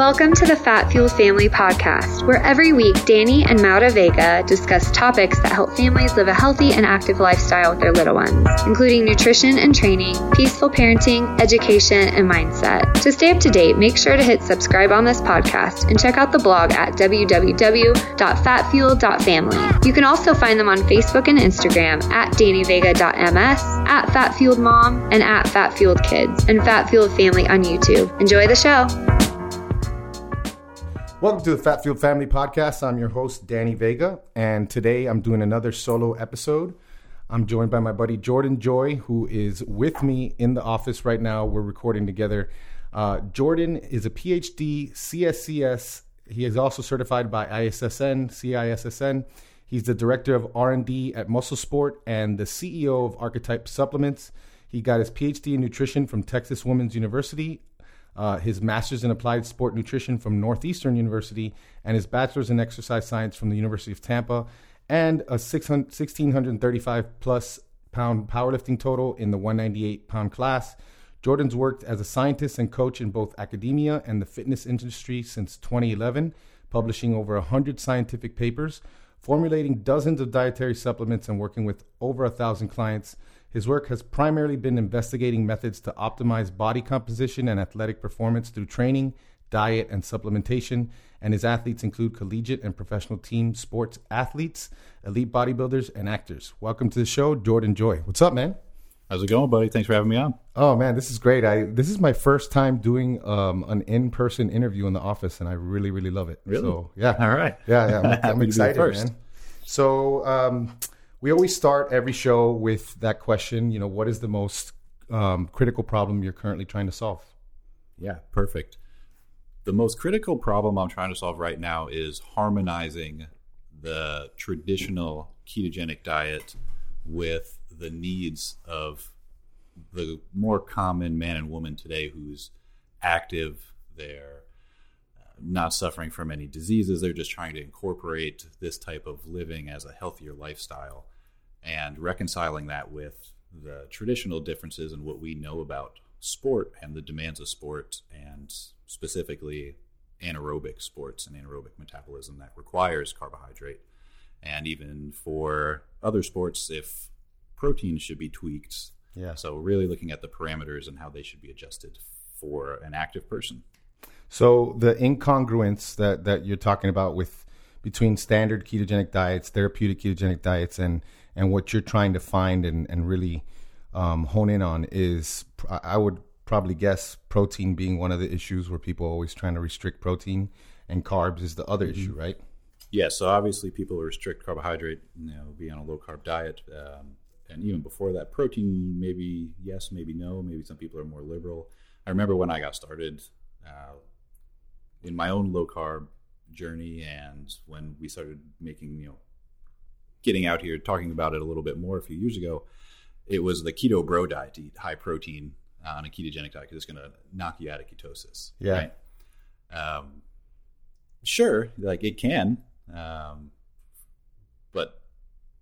Welcome to the Fat Fueled Family Podcast, where every week Danny and Maura Vega discuss topics that help families live a healthy and active lifestyle with their little ones, including nutrition and training, peaceful parenting, education, and mindset. To stay up to date, make sure to hit subscribe on this podcast and check out the blog at www.fatfuel.family. You can also find them on Facebook and Instagram at dannyvega.ms, at fatfueledmom, and at fatfueledkids, and Fat Fueled Family on YouTube. Enjoy the show. Welcome to the Fat Fueled Family Podcast. I'm your host, Danny Vega, and today I'm doing another solo episode. I'm joined by my buddy Jordan Joy, who is with me in the office right now. We're recording together. Uh, Jordan is a PhD CSCS. He is also certified by ISSN, CISSN. He's the director of R&D at Muscle Sport and the CEO of Archetype Supplements. He got his PhD in nutrition from Texas Women's University uh, his master's in applied sport nutrition from Northeastern University, and his bachelor's in exercise science from the University of Tampa, and a 1,635 plus pound powerlifting total in the 198 pound class. Jordan's worked as a scientist and coach in both academia and the fitness industry since 2011, publishing over 100 scientific papers, formulating dozens of dietary supplements, and working with over a thousand clients. His work has primarily been investigating methods to optimize body composition and athletic performance through training, diet, and supplementation. And his athletes include collegiate and professional team sports athletes, elite bodybuilders, and actors. Welcome to the show, Jordan Joy. What's up, man? How's it going, buddy? Thanks for having me on. Oh man, this is great. I this is my first time doing um, an in person interview in the office, and I really, really love it. Really? So yeah, all right. Yeah, yeah. I'm, I'm excited, man. So um, we always start every show with that question. You know, what is the most um, critical problem you're currently trying to solve? Yeah, perfect. The most critical problem I'm trying to solve right now is harmonizing the traditional ketogenic diet with the needs of the more common man and woman today who's active, they're uh, not suffering from any diseases, they're just trying to incorporate this type of living as a healthier lifestyle and reconciling that with the traditional differences and what we know about sport and the demands of sport and specifically anaerobic sports and anaerobic metabolism that requires carbohydrate. And even for other sports if protein should be tweaked. Yeah. So really looking at the parameters and how they should be adjusted for an active person. So the incongruence that that you're talking about with between standard ketogenic diets therapeutic ketogenic diets and and what you're trying to find and, and really um, hone in on is I would probably guess protein being one of the issues where people are always trying to restrict protein and carbs is the other mm-hmm. issue, right? Yeah, so obviously people restrict carbohydrate, you know, be on a low carb diet. Um, and even before that, protein, maybe yes, maybe no. Maybe some people are more liberal. I remember when I got started uh, in my own low carb journey and when we started making, you know, getting out here talking about it a little bit more a few years ago, it was the keto bro diet to eat high protein uh, on a ketogenic diet because it's going to knock you out of ketosis. Yeah. Right? Um, sure, like it can, um, but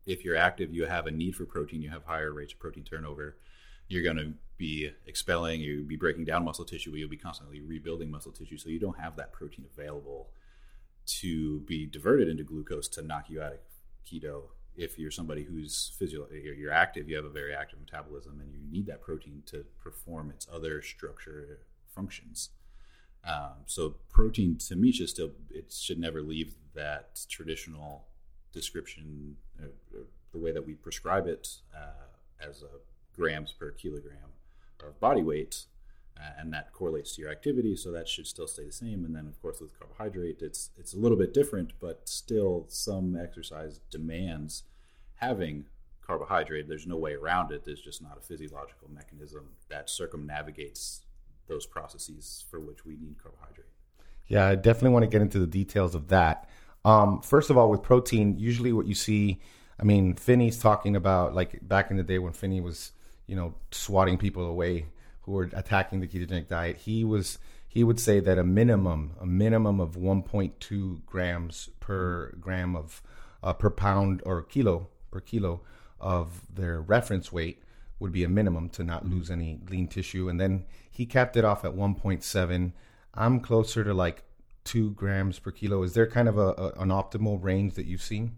if you're active, you have a need for protein, you have higher rates of protein turnover. You're going to be expelling, you'll be breaking down muscle tissue, but you'll be constantly rebuilding muscle tissue. So you don't have that protein available to be diverted into glucose to knock you out of keto if you're somebody who's physio you're active you have a very active metabolism and you need that protein to perform its other structure functions. Um, so protein to me should still it should never leave that traditional description uh, uh the way that we prescribe it uh, as a grams per kilogram of body weight and that correlates to your activity so that should still stay the same. And then of course with carbohydrate it's it's a little bit different but still some exercise demands having carbohydrate. There's no way around it. There's just not a physiological mechanism that circumnavigates those processes for which we need carbohydrate. Yeah i definitely want to get into the details of that. Um, first of all with protein usually what you see i mean Phinney's talking about like back in the day when Phinney was you know swatting people away who were attacking the ketogenic diet, he was he would say that a minimum a minimum of 1.2 grams per gram of uh, per pound or kilo per kilo of their reference weight would be a minimum to not lose any lean tissue, and then he capped it off at 1.7. I'm closer to like two grams per kilo. Is there kind of a, a an optimal range that you've seen?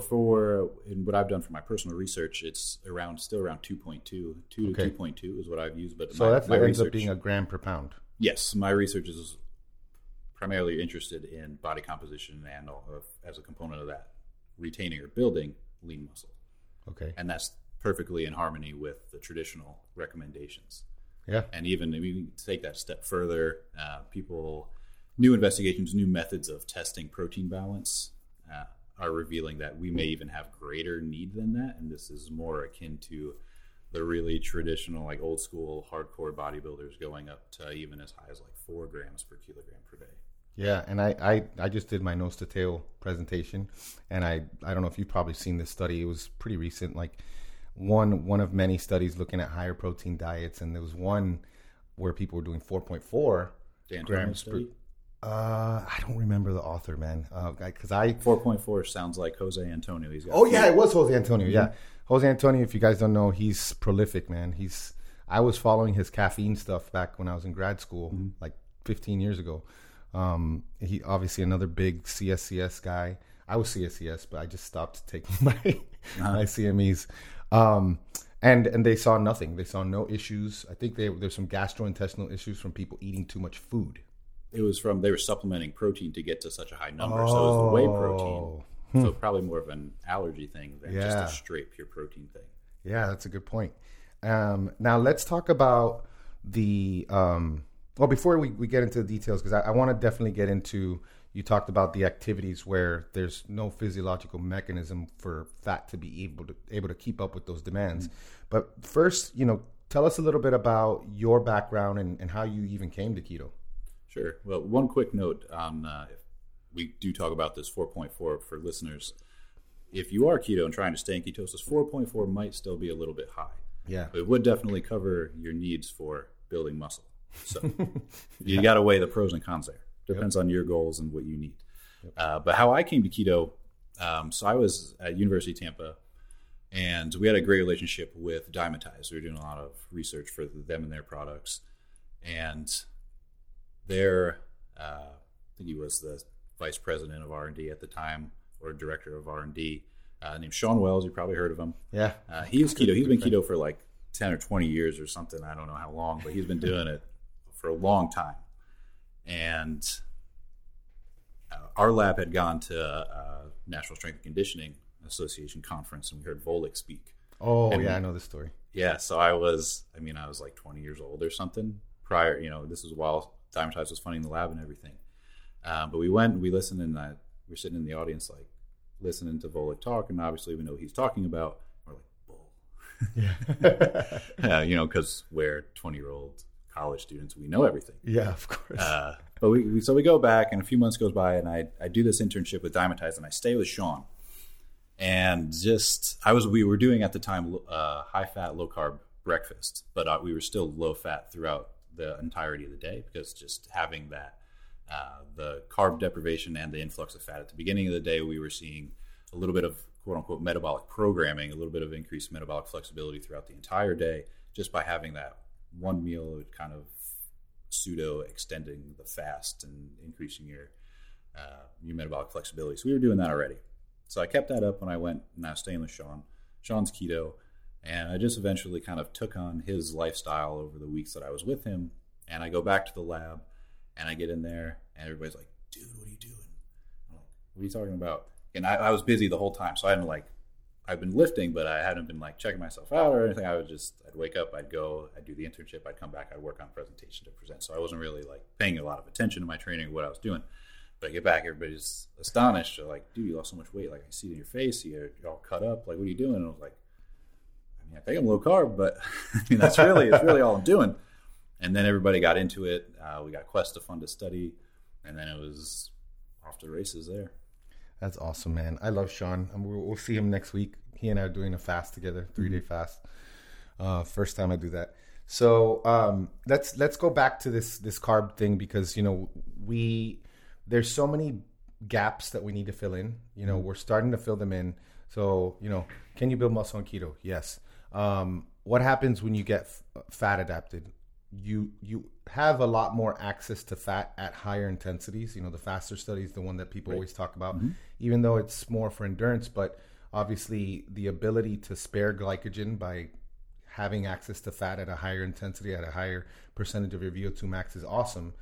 For in what I've done for my personal research, it's around still around 2.2. 2 Okay. to 2.2 is what I've used. But So my, that's my that ends up being a gram per pound. yes, my research is primarily interested in body composition and all of, as a component of that, retaining or building lean muscle, Okay. and that's perfectly in harmony with the traditional recommendations. Yeah. and even if we take that step further, uh, people, new investigations, new methods of testing protein balance uh, are revealing that we may even have greater need than that, and this is more akin to the really traditional, like old school hardcore bodybuilders going up to even as high as like four grams per kilogram per day. Yeah, and I, I, I just did my nose to tail presentation, and I, I don't know if you've probably seen this study. It was pretty recent, like one one of many studies looking at higher protein diets, and there was one where people were doing four point four Dan grams per. Uh, I don't remember the author, man, because I. Four point four sounds like Jose Antonio. He's got Oh yeah, it was Jose Antonio. Yeah, Jose Antonio. If you guys don't know, he's prolific, man. He's. I was following his caffeine stuff back when I was in grad school, like 15 years ago. Um, he obviously another big CSCS guy. I was CSCS, but I just stopped taking my my CMEs. Um, and and they saw nothing. They saw no issues. I think they, there's some gastrointestinal issues from people eating too much food. It was from they were supplementing protein to get to such a high number, so it was whey protein. So probably more of an allergy thing than Oh. Yeah. just a straight pure protein thing. Yeah, that's a good point. Um, now let's talk about the. Um, well, before we, we get into the details, because I, I want to definitely get into. You talked about the activities where there's no physiological mechanism for fat to be able to able to keep up with those demands. But first, you know, tell us a little bit about your background and, and how you even came to keto. Sure. Well, one quick note on uh, if we do talk about this 4.4 for listeners. If you are keto and trying to stay in ketosis, 4.4 might still be a little bit high. Yeah. But it would definitely cover your needs for building muscle. So you got to weigh the pros and cons there. Depends on your goals and what you need. Uh, but how I came to keto, um, so I was at University of Tampa, and we had a great relationship with Dymatize. We were doing a lot of research for them and their products, and their uh, I think he was the vice president of R and D at the time, or director of R and D, uh, named Shawn Wells. You probably heard of him. Yeah. Uh, he was keto. He's been keto for like ten or twenty years or something. I don't know how long, but he's been doing it for a long time. And uh, our lab had gone to uh, National Strength and Conditioning Association conference, and we heard Volek speak. Oh And- yeah, I know this story. Yeah, so I was, I mean, I was like 20 years old or something prior, you know, this was while Dymatize was funding the lab and everything. Um, but we went and we listened, and I, we were sitting in the audience, like listening to Volek talk, and obviously we know what he's talking about. We're like, bull. Yeah. Uh, you know, because we're 20 year old college students, we know everything. yeah, of course. Uh, but we, we so we go back, and a few months goes by, and I I do this internship with Dymatize, and I stay with Shawn, and just I was we were doing at the time uh, high fat, low carb breakfast, but uh, we were still low fat throughout the entirety of the day because just having that uh, the carb deprivation and the influx of fat at the beginning of the day, we were seeing a little bit of quote unquote metabolic programming, a little bit of increased metabolic flexibility throughout the entire day, just by having that one meal it kind of pseudo extending the fast and increasing your uh, your metabolic flexibility. So we were doing that already. So I kept that up when I went and I was staying with Shawn. Shawn's keto, and I just eventually kind of took on his lifestyle over the weeks that I was with him. And I go back to the lab, and I get in there, and everybody's like, "Dude, what are you doing?" I'm like, "What are you talking about?" And I, I was busy the whole time, so I hadn't like I've been lifting, but I hadn't been like checking myself out or anything. I would just I'd wake up, I'd go, I'd do the internship, I'd come back, I'd work on presentation to present. So I wasn't really like paying a lot of attention to my training or what I was doing. But I get back, everybody's astonished. They're like, "Dude, you lost so much weight! Like I see it in your face. You're, you're all cut up. Like what are you doing?" And I was like, "I mean, I think I'm low carb, but I mean that's really it's really all I'm doing." And then everybody got into it. Uh, we got Quest to fund a study, and then it was off to the races there. That's awesome, man. I love Shawn. We'll, we'll see him next week. He and I are doing a fast together, three day fast. Uh, first time I do that. So um, let's let's go back to this this carb thing because you know we there's so many gaps that we need to fill in. You know we're starting to fill them in. So you know, can you build muscle on keto? Yes. Um, what happens when you get f- fat adapted? you you have a lot more access to fat at higher intensities. You know, the faster study is the one that people always talk about, even though it's more for endurance. But obviously, the ability to spare glycogen by having access to fat at a higher intensity, at a higher percentage of your VO2 max is awesome.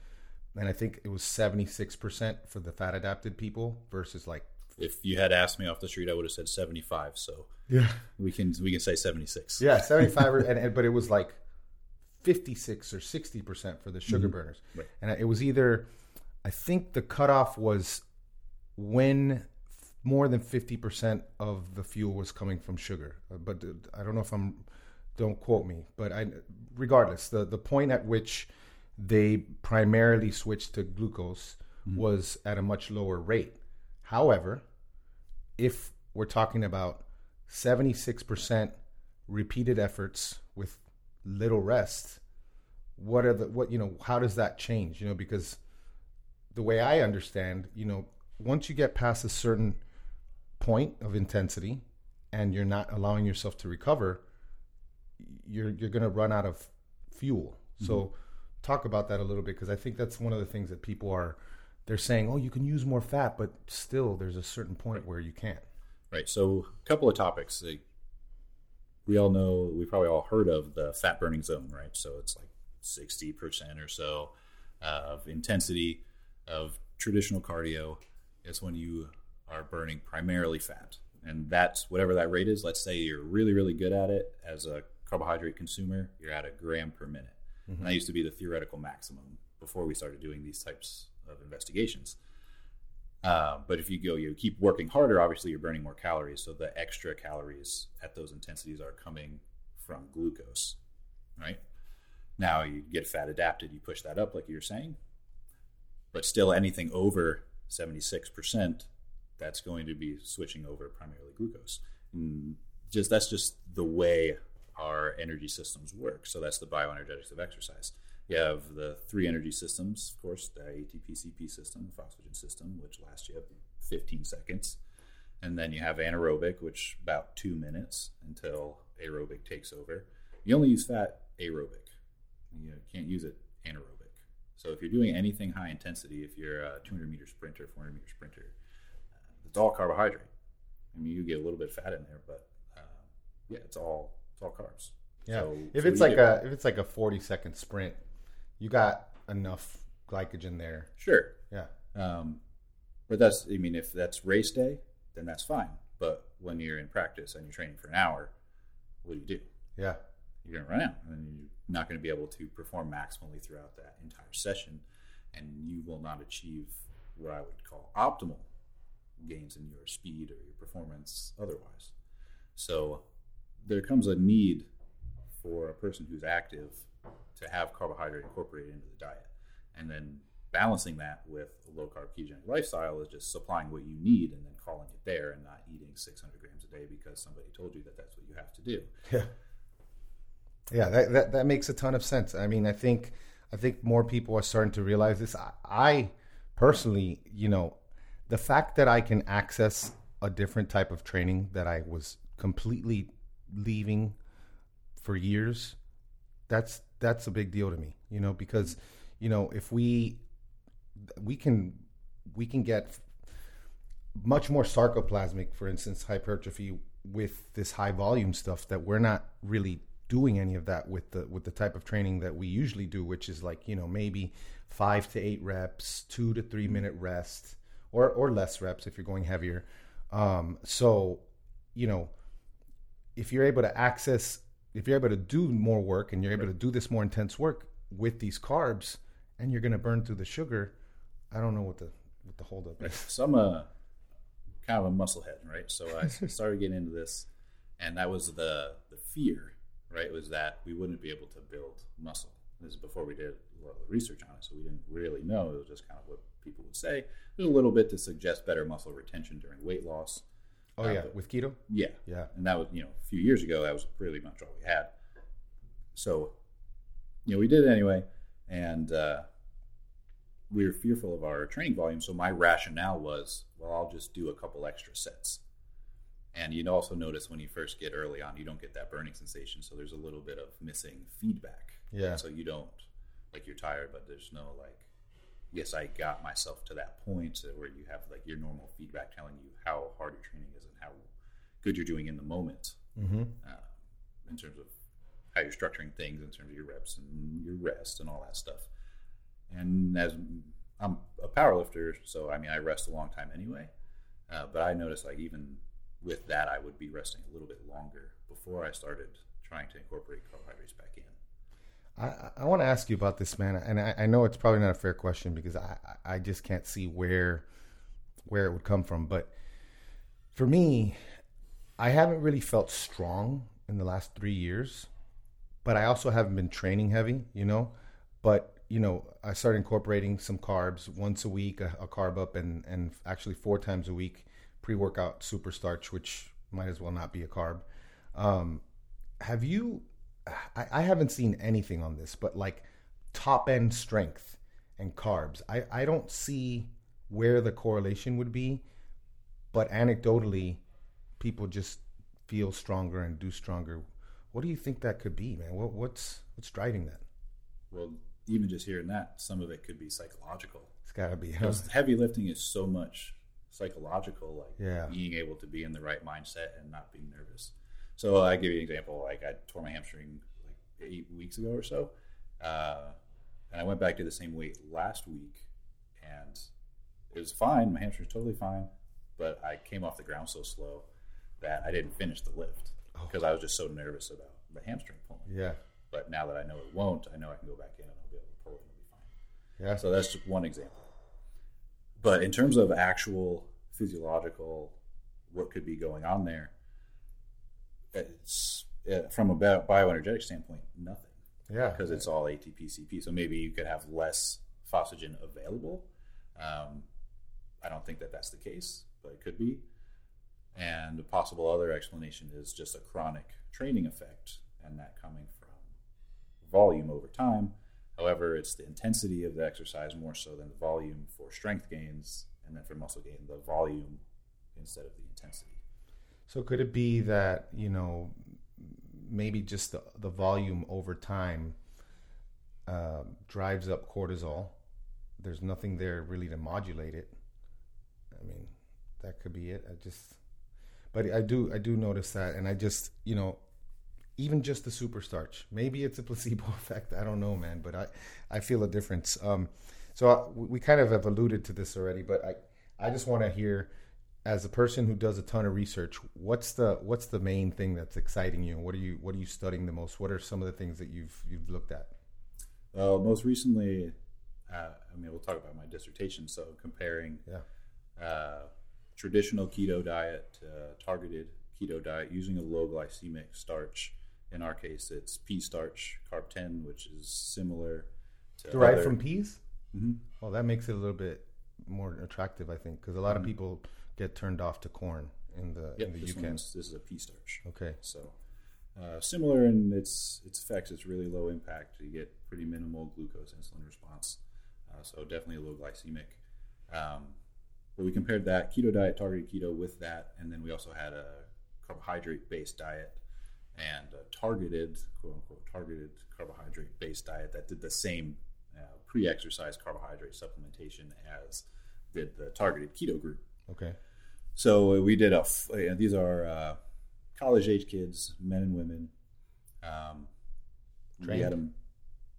And I think it was 76% for the fat adapted people versus like, If you had asked me off the street, I would have said 75. So yeah, we can we can say 76. yeah, 75, and, and, but it was like 56 or 60% for the sugar burners. Right. And it was either, I think the cutoff was when more than 50% of the fuel was coming from sugar. Uh, But uh, I don't know if I'm, don't quote me, but I, regardless, the, the point at which they primarily switched to glucose was at a much lower rate. However, if we're talking about 76% repeated efforts with little rest, what are the what you know how does that change? You know because the way i understand you know once you get past a certain point of intensity and you're not allowing yourself to recover you're you're going to run out of fuel. So mm-hmm. talk about that a little bit because i think that's one of the things that people are they're saying oh you can use more fat but still there's a certain point where you can't Right. So a couple of topics. We all know, we probably all heard of the fat burning zone, right? So it's like 60% or so of intensity of traditional cardio is when you are burning primarily fat. And that's whatever that rate is. Let's say you're really, really good at it as a carbohydrate consumer, you're at a gram per minute. Mm-hmm. And that used to be the theoretical maximum before we started doing these types of investigations. Uh, but if you go, you keep working harder, obviously you're burning more calories. So the extra calories at those intensities are coming from glucose, right? Now you get fat adapted, you push that up, like you're saying. But still, anything over 76%, that's going to be switching over primarily glucose. And just That's just the way our energy systems work. So that's the bioenergetics of exercise. You have the three energy systems, of course, the ATP CP system, the phosphagen system, which lasts you 15 seconds. And then you have anaerobic, which about two minutes until aerobic takes over. You only use fat aerobic. You can't use it anaerobic. So if you're doing anything high intensity, if you're a 200 meter sprinter, 400 meter sprinter, uh, it's all carbohydrate. I mean, you get a little bit of fat in there, but uh, yeah, it's all it's all carbs. Yeah. So- if so it's like a if it's like a 40 second sprint, you got enough glycogen there. sure, Yeah. Um, but that's, I mean, if that's race day, then that's fine. But when you're in practice and you're training for an hour, what do you do? Yeah. You're going to run out and you're not going to be able to perform maximally throughout that entire session. And you will not achieve what I would call optimal gains in your speed or your performance otherwise. So there comes a need for a person who's active to have carbohydrate incorporated into the diet. And then balancing that with a low carb ketogenic lifestyle is just supplying what you need and then calling it there and not eating 600 grams a day because somebody told you that that's what you have to do. Yeah. Yeah, that, that that makes a ton of sense. I mean, I think I think more people are starting to realize this. I, I personally, you know, the fact that I can access a different type of training that I was completely leaving for years, that's that's a big deal to me. You know, because you know if we we can we can get much more sarcoplasmic, for instance, hypertrophy with this high volume stuff that we're not really doing any of that with the with the type of training that we usually do, which is like you know maybe five to eight reps, two to three minute rest, or or less reps if you're going heavier. Um, so you know if you're able to access, if you're able to do more work and you're able to do this more intense work with these carbs, and you're going to burn through the sugar, I don't know what the what the holdup is. So I'm a kind of a musclehead, right? So I started getting into this, and that was the the fear, right? Was that we wouldn't be able to build muscle. This is before we did a lot of research on it, so we didn't really know. It was just kind of what people would say. There's a little bit to suggest better muscle retention during weight loss. Oh yeah, with keto. Yeah, Yeah. and that was you know a few years ago. That was pretty much all we had. So, you know, we did it anyway, and uh, we were fearful of our training volume. So my rationale was, well, I'll just do a couple extra sets, and And you also notice when you first get early on, you don't get that burning sensation. So there's a little bit of missing feedback. Yeah. So you don't like you're tired, but there's no like, yes, I got myself to that point where you have like your normal feedback telling you how hard your training is and how good you're doing in the moment. Mm-hmm. Uh, in terms of how you're structuring things, in terms of your reps and your rest and all that stuff. And as I'm a power lifter, so I mean, I rest a long time anyway. Uh, but I noticed like even with that, I would be resting a little bit longer before I started trying to incorporate carbohydrates back in. I, I want to ask you about this, man, and I, I know it's probably not a fair question because I, I just can't see where where it would come from. But for me, I haven't really felt strong in the last three years, but I also haven't been training heavy, you know. But you know, I started incorporating some carbs once a week, a, a carb up, and and actually four times a week, pre workout super starch, which might as well not be a carb. Um, have you? I, I haven't seen anything on this, but like top end strength and carbs, I I don't see where the correlation would be, but anecdotally, people just feel stronger and do stronger. What do you think that could be, man? What what's what's driving that? Well, even just hearing that, some of it could be psychological. It's got to be. Huh? Heavy lifting is so much psychological, like Yeah. being able to be in the right mindset and not being nervous. So I give you an example. Like I tore my hamstring like eight weeks ago or so, uh, and I went back to the same weight last week, and it was fine. My hamstring's totally fine, but I came off the ground so slow that I didn't finish the lift because I was just so nervous about the hamstring pulling. Yeah. But now that I know it won't, I know I can go back in and I'll be able to pull it and it'll be fine. Yeah. So that's just one example. But in terms of actual physiological, what could be going on there, it's uh, from a bio- bioenergetic standpoint, nothing Yeah. because it's all ATP CP. So maybe you could have less phosphagen available. Um, I don't think that that's the case, but it could be. And a possible other explanation is just a chronic training effect, and that coming from volume over time. However, it's the intensity of the exercise more so than the volume for strength gains, and then for muscle gain, the volume instead of the intensity. So could it be that you know maybe just the the volume over time uh, drives up cortisol? There's nothing there really to modulate it. I mean, that could be it. I just, but I do I do notice that, and I just you know even just the super starch. Maybe it's a placebo effect. I don't know, man, but I I feel a difference. Um, so I, we kind of have alluded to this already, but I I just want to hear as a person who does a ton of research, what's the what's the main thing that's exciting you? What are you what are you studying the most? What are some of the things that you've you've looked at? Well, most recently, uh, I mean, we'll talk about my dissertation. So comparing Yeah. uh, traditional keto diet to targeted keto diet using a low glycemic starch. In our case, it's pea starch, carb 10, which is similar to Derived other- from peas? Mhm. Well, that makes it a little bit more attractive, I think, because a lot of people get turned off to corn in the Yep, in the this, one's- this is a pea starch. Okay. So uh, similar in its its effects. It's really low impact. You get pretty minimal glucose insulin response. Uh, so definitely a low glycemic. Um, but we compared that keto diet, targeted keto, with that, and then we also had a carbohydrate based diet and a targeted quote unquote targeted carbohydrate based diet that did the same uh, pre exercise carbohydrate supplementation as did the targeted keto group. Okay. So we did a. f- uh, These are uh, college age kids, men and women. Um, we Trained? had them.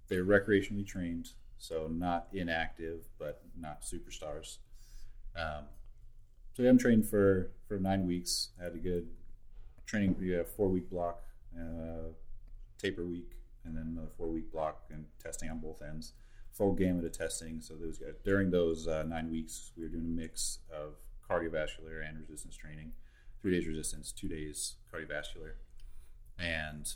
They're recreationally trained, so not inactive, but not superstars. Um, so I'm trained for for nine weeks. I had a good training. We had a four week block, uh, taper week, and then another four week block and testing on both ends. Full gamut of testing. So those guys during those uh, nine weeks, we were doing a mix of cardiovascular and resistance training. Three days resistance, two days cardiovascular, and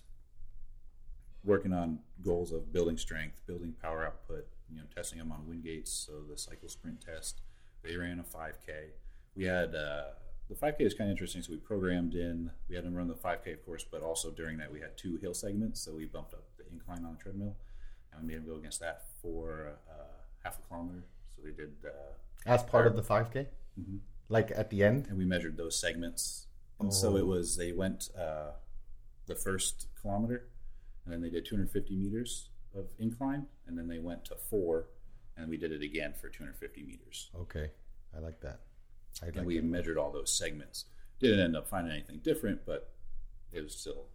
working on goals of building strength, building power output. You know, testing them on Wingates. So the cycle sprint test. They ran a 5K. We had uh, the 5K is kind of interesting. So we programmed in. We had them run the 5K, of course, but also during that we had two hill segments. So we bumped up the incline on the treadmill, and we made them go against that for uh, half a kilometer. So they did. Uh, As part of the 5K? Mhm. Like at the end? and we measured those segments And so it was, they went uh, the first kilometer, and then they did 250 meters of incline, and then they went to four, and we did it again for 250 meters. Okay, I like that. I And like we it. measured all those segments. Didn't end up finding anything different, but it was still,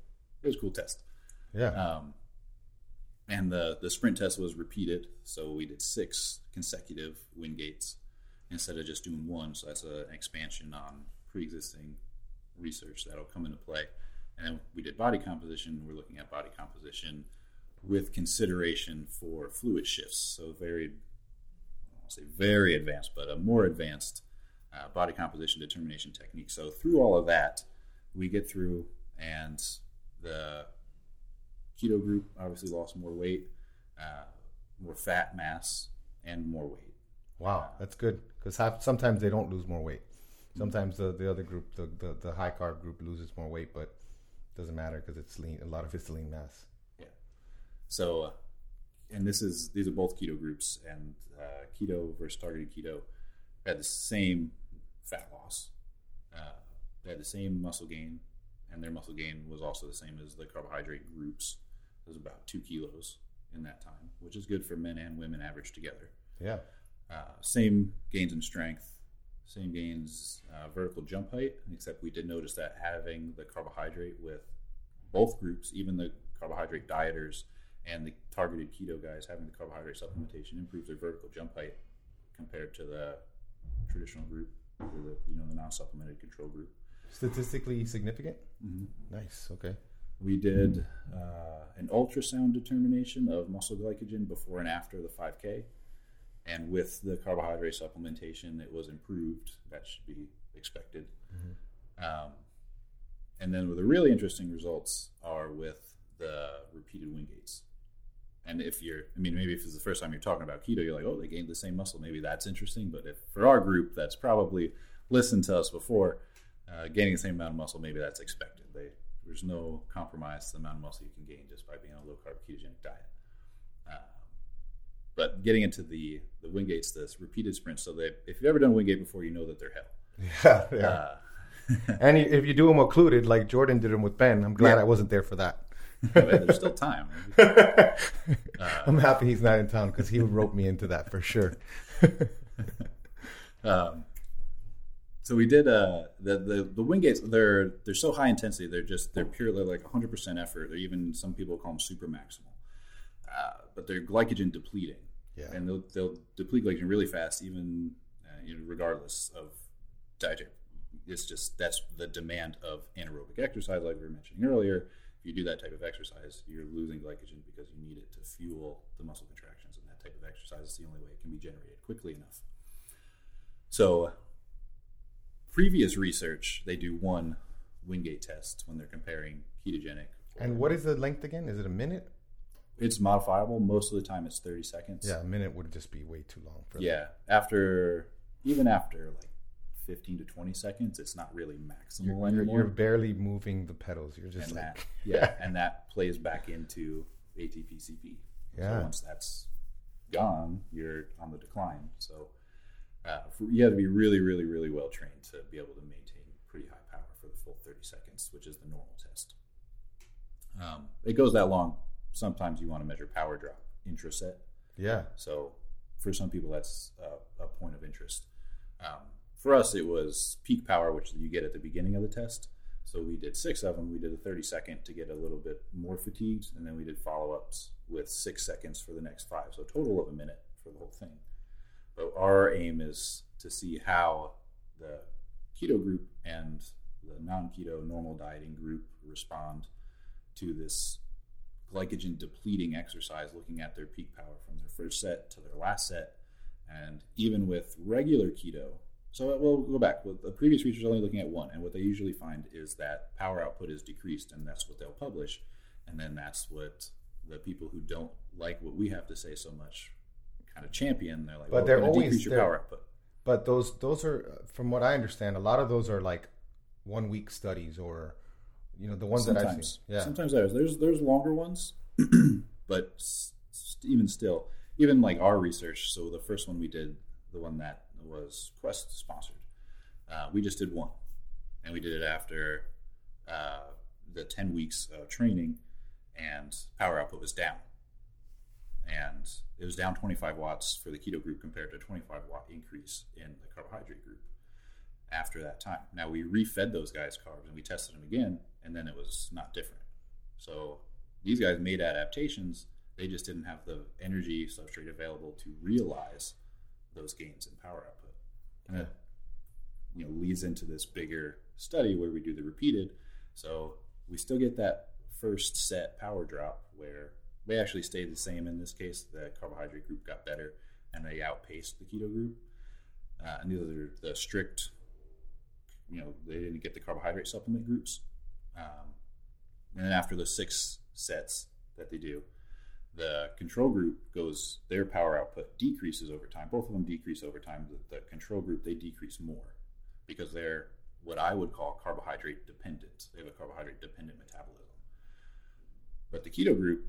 it was a cool test. Yeah. Um, and the, the sprint test was repeated. So we did six consecutive Wingates instead of just doing one. So that's an expansion on pre existing research that'll come into play. And then we did body composition. We're looking at body composition with consideration for fluid shifts. So very, I won't say very advanced, but a more advanced uh, body composition determination technique. So through all of that, we get through, and the keto group obviously lost more weight, uh, more fat mass, and more weight. Wow, that's good because sometimes they don't lose more weight. Sometimes the, the other group, the, the, the high carb group, loses more weight, but doesn't matter because it's lean. A lot of it's lean mass. Yeah. So, uh, and this is these are both keto groups, and uh, keto versus targeted keto had the same fat loss. Uh, they had the same muscle gain, and their muscle gain was also the same as the carbohydrate groups. It was about two kilos in that time, which is good for men and women averaged together. Yeah. Uh, same gains in strength, same gains uh, vertical jump height, except we did notice that having the carbohydrate with both groups, even the carbohydrate dieters and the targeted keto guys, having the carbohydrate supplementation improves their vertical jump height compared to the traditional group, or the you know the non-supplemented control group. Statistically significant. Nice. Okay. We did uh, an ultrasound determination of muscle glycogen before and after the 5K. And with the carbohydrate supplementation, it was improved. That should be expected. Um, and then with the really interesting results are with the repeated Wingates. And if you're, I mean, maybe if it's the first time you're talking about keto, you're like, oh, they gained the same muscle. Maybe that's interesting. But if for our group that's probably listened to us before, uh, gaining the same amount of muscle, maybe that's expected. They, there's no compromise to the amount of muscle you can gain just by being on a low carb ketogenic diet. Uh, but getting into the the Wingates, this repeated sprints, so that if you've ever done Wingate before, you know that they're hell. Yeah. Yeah. Uh, and if you do them occluded, like Jordan did them with Ben, I'm glad Yeah. I wasn't there for that. there's still time. I'm happy he's not in town because he would rope me into that for sure. Um, so we did uh, the the the Wingates. They're they're so high intensity. They're just they're purely like 100 percent effort. Or even some people call them super maximal. Uh, but they're glycogen depleting. Yeah. and they'll they'll deplete glycogen really fast, even uh, you know, regardless of diet. It's just that's the demand of anaerobic exercise, like we were mentioning earlier. If you do that type of exercise, you're losing glycogen because you need it to fuel the muscle contractions, and that type of exercise is the only way it can be generated quickly enough. So, previous research, they do one Wingate test when they're comparing ketogenic. And what is the length again? Is it a minute? It's modifiable. Most of the time, it's 30 seconds. Yeah, a minute would just be way too long for Yeah. After, even after like 15 to 20 seconds, it's not really maximal You're, anymore. you're barely moving the pedals. You're just and like, that, yeah, and that plays back into ATP-CP. Yeah. So once that's gone, you're on the decline. So uh, for, you have to be really, really, really well trained to be able to maintain pretty high power for the full 30 seconds, which is the normal test. Um, it goes that long. Sometimes you want to measure power drop intraset. yeah, So for some people, that's a, a point of interest. Um, for us, it was peak power, which you get at the beginning of the test. So we did six of them. We did a 30 second to get a little bit more fatigued, and then we did follow ups with six seconds for the next five. So a total of a minute for the whole thing. But our aim is to see how the keto group and the non keto normal dieting group respond to this glycogen depleting exercise, looking at their peak power from their first set to their last set. And even with regular keto, so we'll go back. With the previous research is only looking at one, and what they usually find is that power output is decreased, and that's what they'll publish. And then that's what the people who don't like what we have to say so much kind of champion. They're like, But well, they're we're always- your they're- power output. but those those are, from what I understand, a lot of those are like one week studies or, you know, the ones that I've seen. Yeah, sometimes there's there's there's longer ones, but even still, even like our research. So the first one we did, the one that was Quest sponsored, uh, we just did one, and we did it after uh, the 10 weeks of training, and power output was down. And it was down 25 watts for the keto group compared to a 25 watt increase in the carbohydrate group after that time. Now we refed those guys carbs and we tested them again, and then it was not different. So these guys made adaptations. They just didn't have the energy substrate available to realize those gains in power output. And that you know leads into this bigger study where we do the repeated. So we still get that first set power drop where they actually stayed the same in this case. The carbohydrate group got better and they outpaced the keto group. Uh, and these are the strict, you know, they didn't get the carbohydrate supplement groups. Um, and then after the six sets that they do, the control group goes, their power output decreases over time. Both of them decrease over time. The, the control group, they decrease more because they're what I would call carbohydrate dependent. They have a carbohydrate dependent metabolism. But the keto group,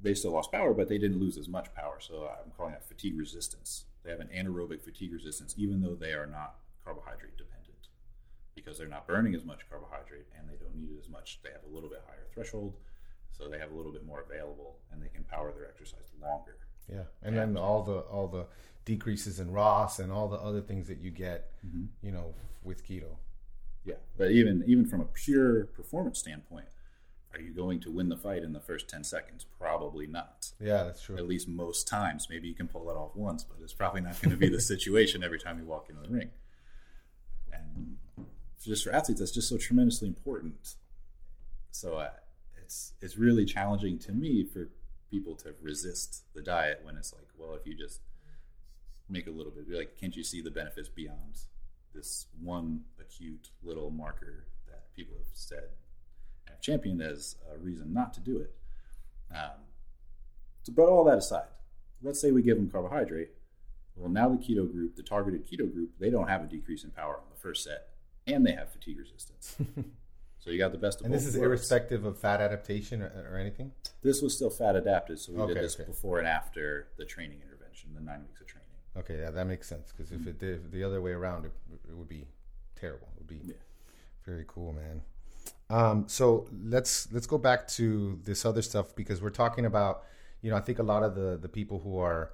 they still lost power, but they didn't lose as much power. So I'm calling that fatigue resistance. They have an anaerobic fatigue resistance, even though they are not carbohydrate dependent because they're not burning as much carbohydrate and they don't need it as much. They have a little bit higher threshold, so they have a little bit more available and they can power their exercise longer. Yeah, and, then all the all the decreases in ROS and all the other things that you get, mm-hmm. you know, with keto. Yeah, but even even from a pure performance standpoint, are you going to win the fight in the first 10 seconds? Probably not. Yeah, that's true. At least most times. Maybe you can pull it off once, but it's probably not going to be the situation every time you walk into the ring. And just for athletes, that's just so tremendously important. So uh, it's it's really challenging to me for people to resist the diet when it's like, well, if you just make a little bit, like, can't you see the benefits beyond this one acute little marker that people have said have championed as a reason not to do it? Um, so, but all that aside, let's say we give them carbohydrate. Well, now the keto group, the targeted keto group, they don't have a decrease in power on the first set and they have fatigue resistance. so you got the best of and both. And this is worlds. irrespective of fat adaptation or, or, anything. This was still fat adapted, so we Okay, did this okay. before and after the training intervention, the nine weeks of training. Okay, yeah, that makes sense because if it did the other way around, it, it would be terrible. It would be Yeah. very cool, man. Um, so let's let's go back to this other stuff because we're talking about, you know, I think a lot of the the people who are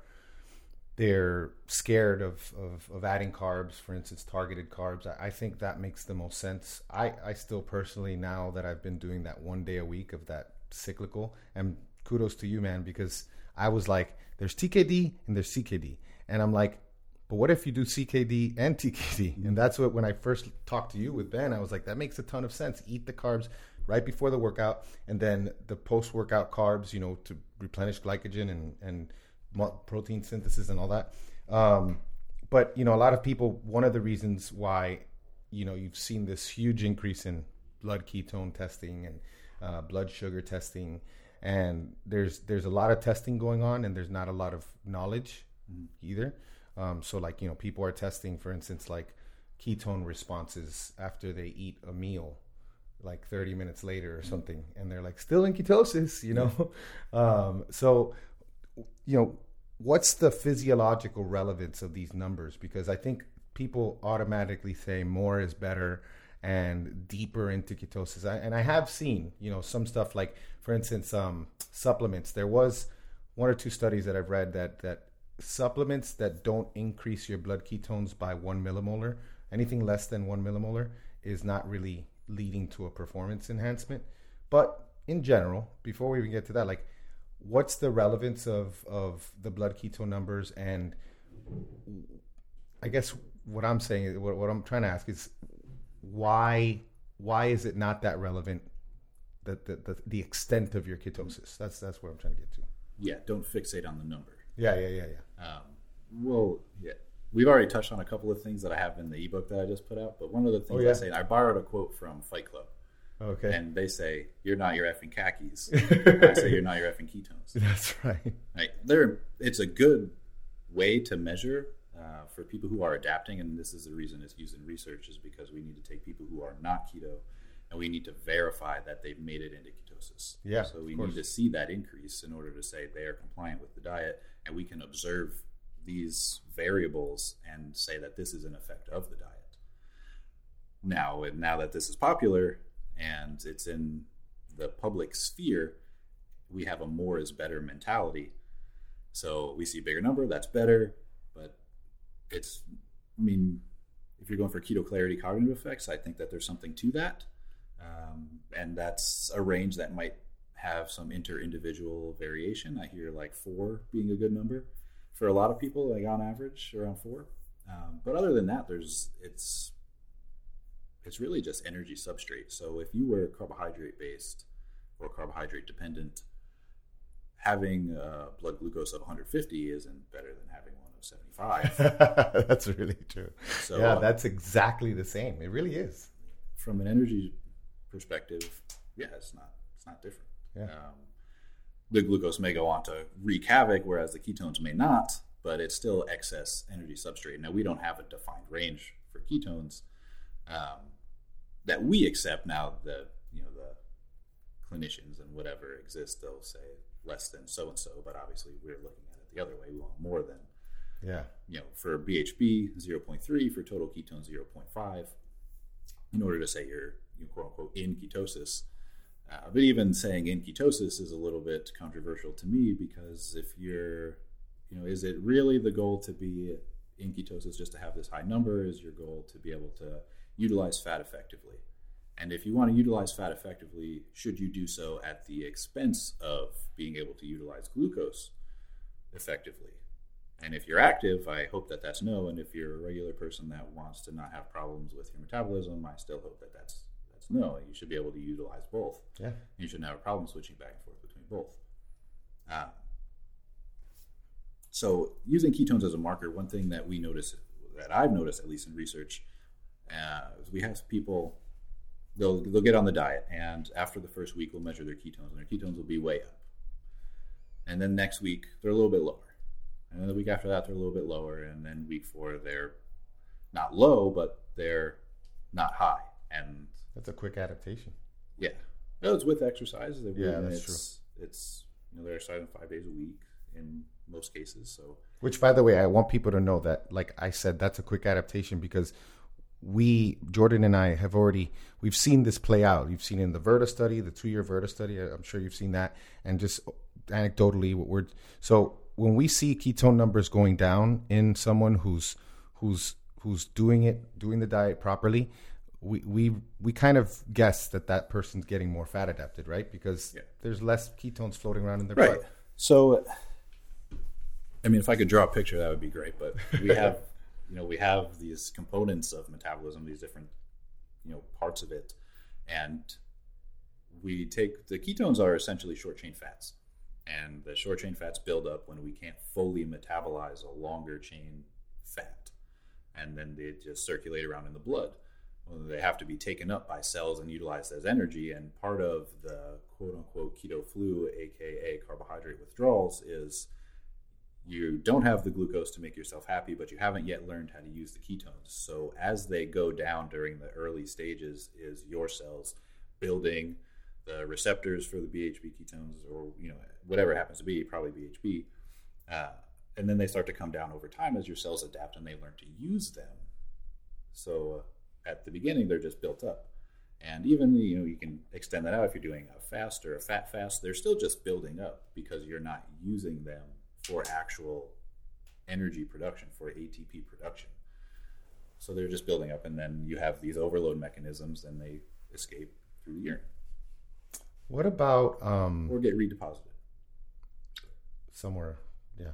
they're scared of, of, of adding carbs, for instance, targeted carbs. I, I think that makes the most sense. I, I still personally, now that I've been doing that one day a week of that cyclical, and kudos to you, man, because I was like, there's TKD and there's CKD. And I'm like, but what if you do CKD and TKD? And that's what, when I first talked to you with Ben, I was like, that makes a ton of sense. Eat the carbs right before the workout, and then the post workout carbs, you know, to replenish glycogen and, and protein synthesis and all that. Um, but you know, a lot of people. One of the reasons why you know you've seen this huge increase in blood ketone testing and uh, blood sugar testing, and there's there's a lot of testing going on, and there's not a lot of knowledge either. Um, so like you know, people are testing, for instance, like ketone responses after they eat a meal like 30 minutes later or something and they're like still in ketosis you know um, so you know what's the physiological relevance of these numbers? Because i think people automatically say more is better and deeper into ketosis. I, and i have seen you know some stuff like for instance um, supplements. There was one or two studies that i've read that that supplements that don't increase your blood ketones by one millimolar anything less than one millimolar is not really leading to a performance enhancement. But in general before we even get to that like what's the relevance of of the blood ketone numbers and i guess what i'm saying what, what i'm trying to ask is why why is it not that relevant the, the, the, the extent of your ketosis that's that's where i'm trying to get to Yeah, don't fixate on the number. yeah yeah yeah yeah Um, well, yeah, we've already touched on a couple of things that I have in the ebook that I just put out. But one of the things Oh, yeah. I say, I borrowed a quote from Fight Club, okay and they say, "You're not your effing khakis." I say, "You're not your effing ketones." that's right? They're, it's a good way to measure uh, for people who are adapting, and this is the reason it's used in research, is because we need to take people who are not keto, and we need to verify that they've made it into ketosis. Yeah, So we need to see that increase in order to say they are compliant with the diet, and we can observe these variables and say that this is an effect of the diet. now, and now that this is popular and it's in the public sphere, we have a more is better mentality. So we see a bigger number, that's better, but it's, I mean, if you're going for keto clarity cognitive effects, I think that there's something to that. Um, and that's a range that might have some inter individual variation. I hear like four being a good number for a lot of people, like on average around four. Um, but other than that, there's it's it's really just energy substrate. So if you were carbohydrate based or carbohydrate dependent, having uh, blood glucose of 150 isn't better than having one of 75. that's really true. So, yeah, that's exactly the same. It really is. From an energy perspective, yeah, it's not it's not different. Yeah. Um, the glucose may go on to wreak havoc, whereas the ketones may not, but it's still excess energy substrate. Now we don't have a defined range for ketones um, that we accept. Now the you know the clinicians and whatever exist, they'll say less than so and so, but obviously we're looking at it the other way. We want more than yeah. You know, for BHB 0.3, for total ketone 0.5, in order to say you're you know, quote unquote in ketosis. Uh, but even saying in ketosis is a little bit controversial to me because if you're, you know, is it really the goal to be in ketosis just to have this high number? Is your goal to be able to utilize fat effectively? And if you want to utilize fat effectively, should you do so at the expense of being able to utilize glucose effectively? And if you're active, I hope that that's no. And if you're a regular person that wants to not have problems with your metabolism, I still hope that that's that's no. You should be able to utilize both. Yeah. You shouldn't have a problem switching back and forth between both. Um, so using ketones as a marker, one thing that we notice that I've noticed at least in research, uh, we have people they'll they'll get on the diet, and after the first week, we'll measure their ketones, and their ketones will be way up. And then next week, they're a little bit lower, and then the week after that, they're a little bit lower, and then week four, they're not low, but they're not high, and that's a quick adaptation. Yeah, no, it's with exercise. yeah, that's it's, true. It's you know they're exercising five days a week in most cases. So, which by the way, I want people to know that, like I said, that's a quick adaptation because we Jordan and I have already we've seen this play out. You've seen in the Virta study, the two year Virta study. I'm sure you've seen that, and just anecdotally, what we're so when we see ketone numbers going down in someone who's who's who's doing it, doing the diet properly, we we we kind of guess that that person's getting more fat adapted, right? Because yeah. there's less ketones floating around in their right. blood. So, I mean, if I could draw a picture, that would be great. But we have you know we have these components of metabolism these different you know parts of it. And we take the ketones are essentially short chain fats. And the short chain fats build up when we can't fully metabolize a longer chain fat. And then they just circulate around in the blood. Well, they have to be taken up by cells and utilized as energy. And part of the quote unquote keto flu aka carbohydrate withdrawals is you don't have the glucose to make yourself happy, but you haven't yet learned how to use the ketones. So as they go down during the early stages, is your cells building the receptors for the BHB ketones, or you know whatever happens to be, probably BHB, uh, and then they start to come down over time as your cells adapt and they learn to use them. So uh, at the beginning, they're just built up. And even you know you can extend that out if you're doing a fast or a fat fast, they're still just building up because you're not using them for actual energy production, for ATP production. So they're just building up, and then you have these overload mechanisms, and they escape through the urine. What about um, or get redeposited somewhere? Yeah,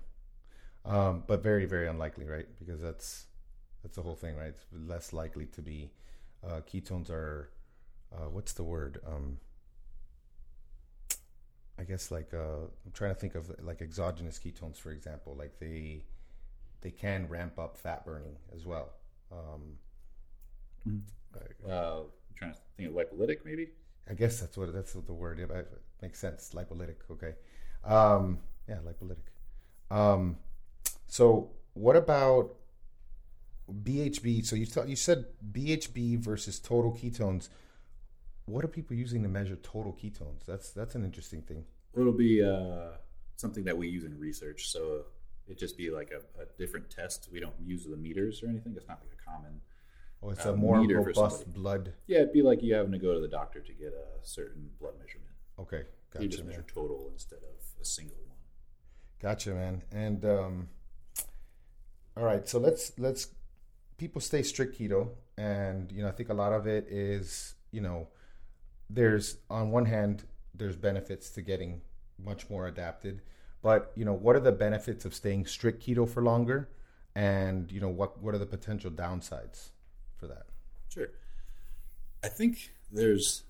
um, but very very unlikely, right? Because that's that's the whole thing, right? It's less likely to be. Uh, ketones are uh, what's the word? Um, I guess like uh, I'm trying to think of like exogenous ketones, for example. Like they they can ramp up fat burning as well. Um, mm-hmm. uh, I'm trying to think of lipolytic, maybe. I guess that's what that's what the word. Yeah, it makes sense. Lipolytic. Okay. Um, yeah, lipolytic. Um, so what about BHB? So you thought you said BHB versus total ketones what are people using to measure total ketones? That's that's an interesting thing. It'll be uh, something that we use in research. So it just be like a, a, different test. We don't use the meters or anything. It's not like a common Oh, it's uh, a more meter robust blood. Yeah, it'd be like you having to go to the doctor to get a certain blood measurement. Okay, gotcha. you just man. measure total instead of a single one. Gotcha, man. And um, all right, so let's let's people stay strict keto, and you know I think a lot of it is you know there's on one hand there's benefits to getting much more adapted, but you know what are the benefits of staying strict keto for longer, and you know what what are the potential downsides for that? Sure. I think there's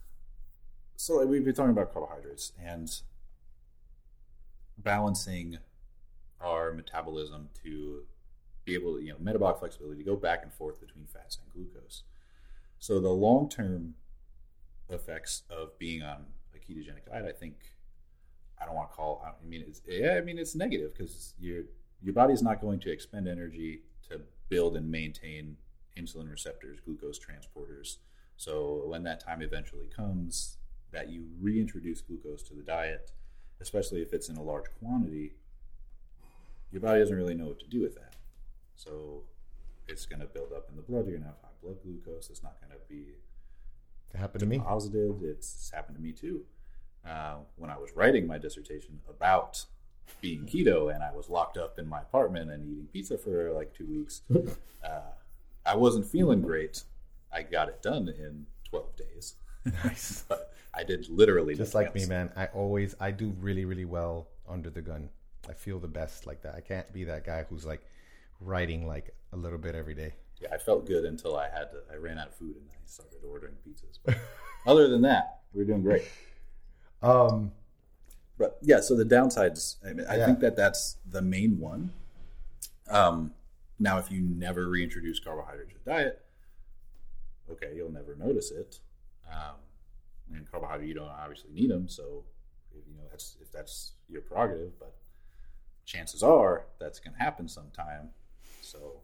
so like, we've been talking about carbohydrates and balancing our metabolism to be able to, you know, metabolic flexibility to go back and forth between fats and glucose. So the long term effects of being on a ketogenic diet, I think, I don't want to call. I mean, it's yeah, I mean it's negative because your your body's not going to expend energy to build and maintain insulin receptors, glucose transporters. So when that time eventually comes, that you reintroduce glucose to the diet, especially if it's in a large quantity, your body doesn't really know what to do with that. So it's going to build up in the blood. You're going to have high blood glucose. It's not going to be It happened to me. positive. It's happened to me too. Uh, when I was writing my dissertation about being keto and I was locked up in my apartment and eating pizza for like two weeks, uh, I wasn't feeling great. I got it done in 12 days. Nice. I did literally Just like me, man. I always I do really really well under the gun. I feel the best like that. I can't be that guy who's like writing like a little bit every day. Yeah, I felt good until I had to. I ran out of food and I started ordering pizzas. But other than that, we were doing great. Um, But yeah, so the downsides, I, mean, I Yeah. think that that's the main one. Um, now, if you never reintroduce carbohydrates to diet, okay, you'll never notice it. Um, and carbohydrate, you don't obviously need them, so you know that's if that's your prerogative. But chances are that's going to happen sometime. So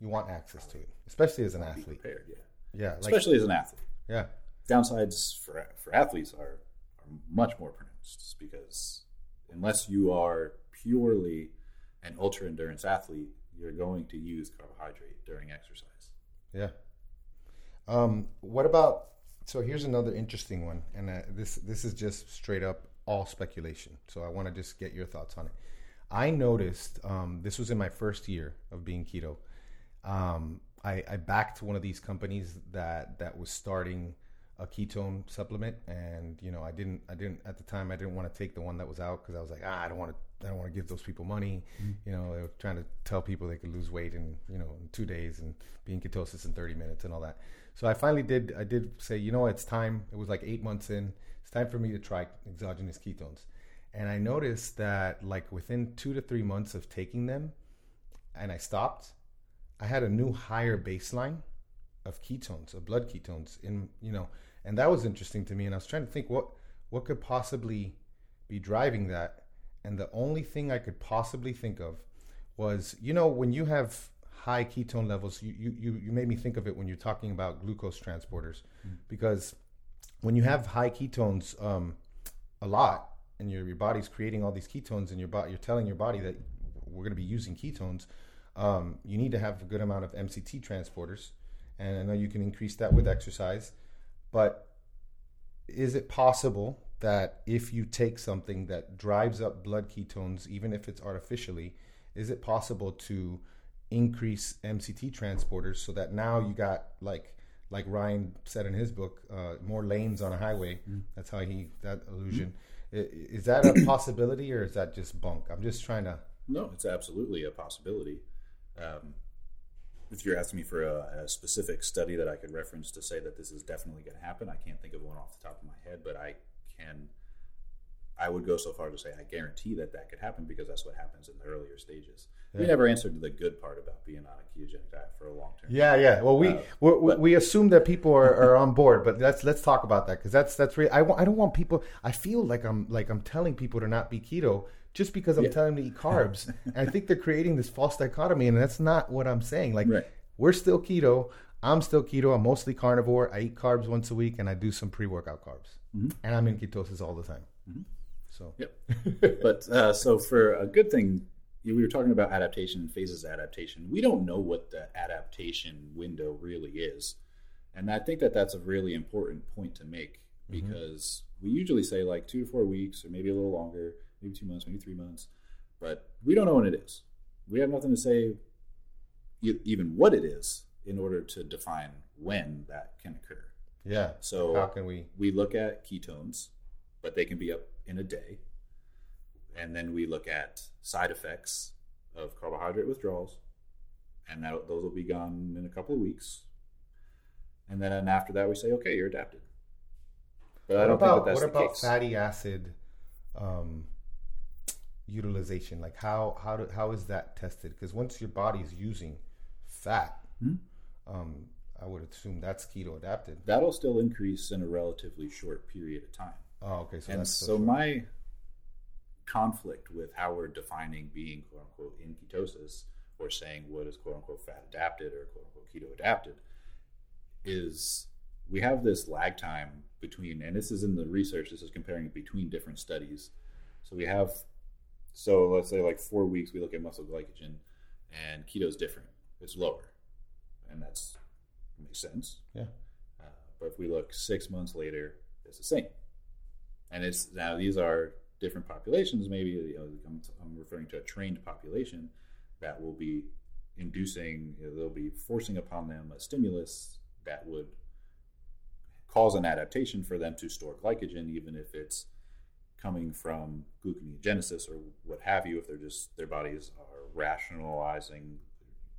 you want access to it, especially as an athlete. prepared. Yeah, Yeah, like especially as an athlete. yeah, downsides for for athletes are, are much more pronounced because unless you are purely an ultra endurance athlete, you're going to use carbohydrate during exercise. yeah. Um, what about? So here's another interesting one, and uh, this this is just straight up all speculation. So I want to just get your thoughts on it. I noticed um, this was in my first year of being keto. Um, I, I backed one of these companies that that was starting a ketone supplement, and you know I didn't I didn't at the time I didn't want to take the one that was out because I was like ah I don't want to I don't want to give those people money. You know they were trying to tell people they could lose weight in you know in two days and be in ketosis in 30 minutes and all that. So I finally did I did say you know it's time. It was like eight months in. It's time for me to try exogenous ketones. And I noticed that like within two to three months of taking them, and I stopped, I had a new higher baseline of ketones, of blood ketones in you know, and that was interesting to me. And I was trying to think what what could possibly be driving that. And the only thing I could possibly think of was, you know, when you have high ketone levels, you you you, made me think of it when you're talking about glucose transporters, because when you have high ketones um, a lot and your, your body's creating all these ketones and your body you're telling your body that we're going to be using ketones um, you need to have a good amount of mct transporters and i know you can increase that with exercise but is it possible that if you take something that drives up blood ketones even if it's artificially is it possible to increase mct transporters so that now you got like like Ryan said in his book, uh, more lanes on a highway. That's how he that illusion. I- Is that a possibility or is that just bunk? I'm just trying to. No, it's absolutely a possibility. Um, if you're asking me for a, a specific study that I could reference to say that this is definitely going to happen, I can't think of one off the top of my head, but I can. I would go so far to say I guarantee that that could happen because that's what happens in the earlier stages. We never answered the good part about being on a ketogenic diet for a long term. Yeah, yeah. Well, we Uh, we we but- we assume that people are, are on board, but let's let's talk about that because that's that's really. I want, I don't want people. I feel like I'm like I'm telling people to not be keto just because I'm Yeah. telling them to eat carbs. and I think they're creating this false dichotomy, and that's not what I'm saying. Like Right. we're still keto. I'm still keto. I'm mostly carnivore. I eat carbs once a week, and I do some pre-workout carbs. And I'm in ketosis all the time. So Yep. but uh, so for a good thing we were talking about adaptation and phases of adaptation. We don't know what the adaptation window really is. And I think that that's a really important point to make Mm-hmm. because we usually say like two to four weeks or maybe a little longer, maybe two months, maybe three months, but we don't know when it is. We have nothing to say even what it is in order to define when that can occur. Yeah. So how can we? we look at ketones, but they can be up in a day. And then we look at side effects of carbohydrate withdrawals, and that, those will be gone in a couple of weeks. And then after that, we say, okay, you're adapted. But I What don't about think that that's what about case. fatty acid um, utilization? Like how how do, how is that tested? Because once your body is using fat, Hmm? um, I would assume that's keto adapted. That'll still increase in a relatively short period of time. Oh, okay. So and that's so my conflict with how we're defining being quote unquote in ketosis or saying what is quote unquote fat adapted or quote unquote keto adapted is we have this lag time between and this is in the research this is comparing between different studies so we have so let's say like four weeks we look at muscle glycogen and keto is different it's lower and that's makes sense yeah. uh, but if we look six months later, it's the same. And it's now these are different populations. Maybe you know, I'm, I'm referring to a trained population that will be inducing. You know, they'll be forcing upon them a stimulus that would cause an adaptation for them to store glycogen, even if it's coming from gluconeogenesis or what have you. If they're just their bodies are rationalizing,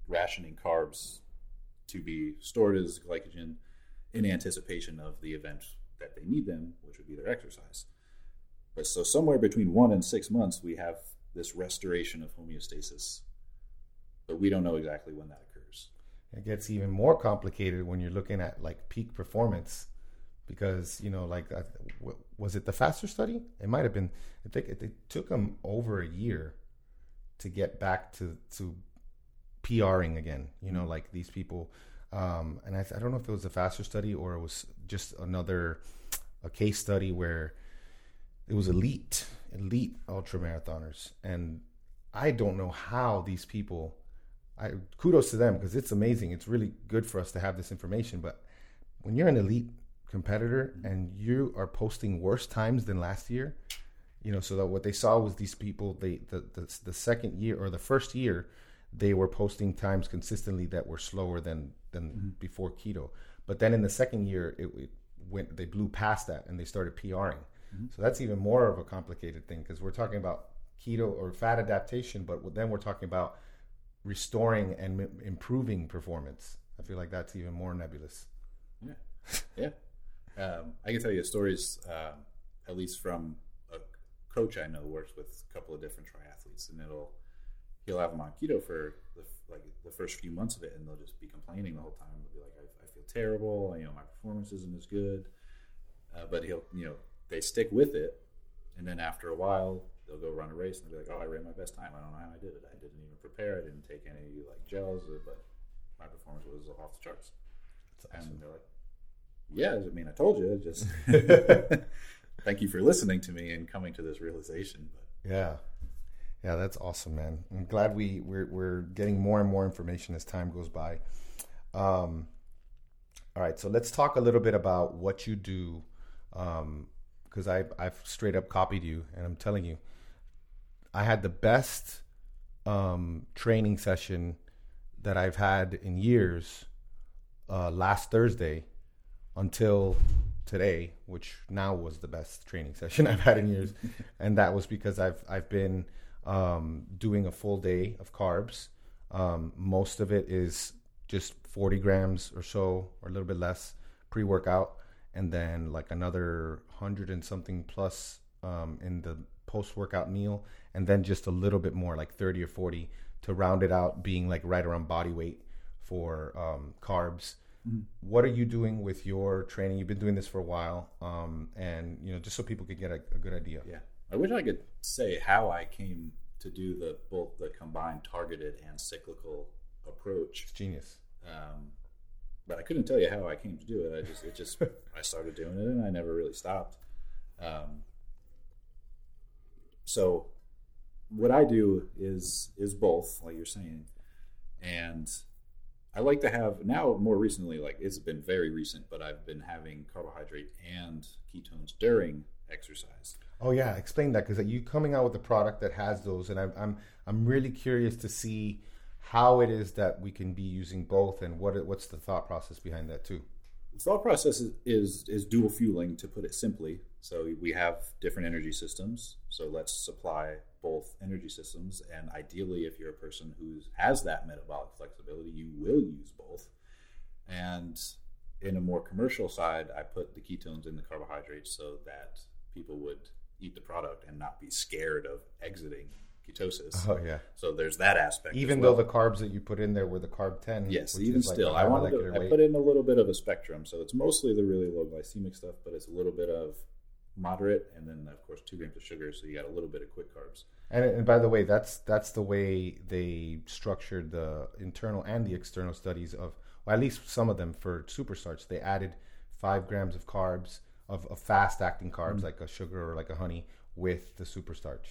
rationing carbs to be stored as glycogen in anticipation of the event that they need them, which would be their exercise. But so somewhere between one and six months, we have this restoration of homeostasis, but we don't know exactly when that occurs. It gets even more complicated when you're looking at like peak performance, because you know, like, was it the FASTER study? It might have been. I think it, it took them over a year to get back to to PRing again. You know, like these people, um, and I, I don't know if it was a FASTER study or it was just another a case study where it was elite elite ultra marathoners, and I don't know how these people. I kudos to them because it's amazing. It's really good for us to have this information. But when you're an elite competitor and you are posting worse times than last year, you know, so that what they saw was these people. They the the, the second year or the first year, they were posting times consistently that were slower than than mm-hmm. before keto. But then in the second year, it, it went. They blew past that and they started PRing. Mm-hmm. So that's even more of a complicated thing because we're talking about keto or fat adaptation, but then we're talking about restoring and m- improving performance. I feel like that's even more nebulous. Yeah, yeah. Um, I can tell you stories, um, at least from a coach I know works with a couple of different triathletes, and it'll he'll have them on keto for the, like the first few months of it, and they'll just be complaining the whole time. They'll be like, I, I feel terrible. You know, my performance isn't as good. Uh, but he'll, you know, they stick with it, and then after a while, they'll go run a race and they'll be like, "Oh, I ran my best time. I don't know how I did it. I didn't even prepare. I didn't take any like gels, or, but my performance was off the charts." And they're like, "Yeah, I mean, I told you. Just thank you for listening to me and coming to this realization." But Yeah. Yeah, that's awesome, man. I'm glad we we're we're getting more and more information as time goes by. Um, all right, so let's talk a little bit about what you do, because I I've straight up copied you, and I'm telling you, I had the best um, training session that I've had in years uh, last Thursday until today, which now was the best training session I've had in years, and that was because I've I've been um, doing a full day of carbs. Um, most of it is just 40 grams or so, or a little bit less pre workout, and then like another hundred and something plus um, in the post workout meal, and then just a little bit more, like 30 or 40, to round it out, being like right around body weight for um, carbs. What are you doing with your training? You've been doing this for a while, um, and you know, just so people could get a, a good idea. yeah, I wish I could say how I came to do the both the combined targeted and cyclical approach. It's genius. um, but I couldn't tell you how I came to do it. I just it just I started doing it and I never really stopped. Um, so what I do is is both, like you're saying, and I like to have now more recently, like it's been very recent, but I've been having carbohydrate and ketones during exercise. Oh yeah, explain that because uh, you coming out with a product that has those, and I'm I'm I'm really curious to see how it is that we can be using both, and what it, what's the thought process behind that too. The thought process is, is is dual fueling, to put it simply. So we have different energy systems. So let's supply both energy systems. And ideally, if you're a person who has that metabolic flexibility, you will use both. And in a more commercial side, I put the ketones in the carbohydrates so that people would eat the product and not be scared of exiting ketosis. Oh yeah. So there's that aspect. Even well. though the carbs that you put in there were the carb ten. Yes, even is like still, I wanted to, I put in a little bit of a spectrum. So it's mostly the really low glycemic stuff, but it's a little bit of moderate, and then of course two grams of sugar. So you got a little bit of quick carbs. And, and by the way, that's that's the way they structured the internal and the external studies of, well, at least some of them for superstarch. They added five grams of carbs of, of fast acting carbs Mm-hmm. like a sugar or like a honey with the superstarch.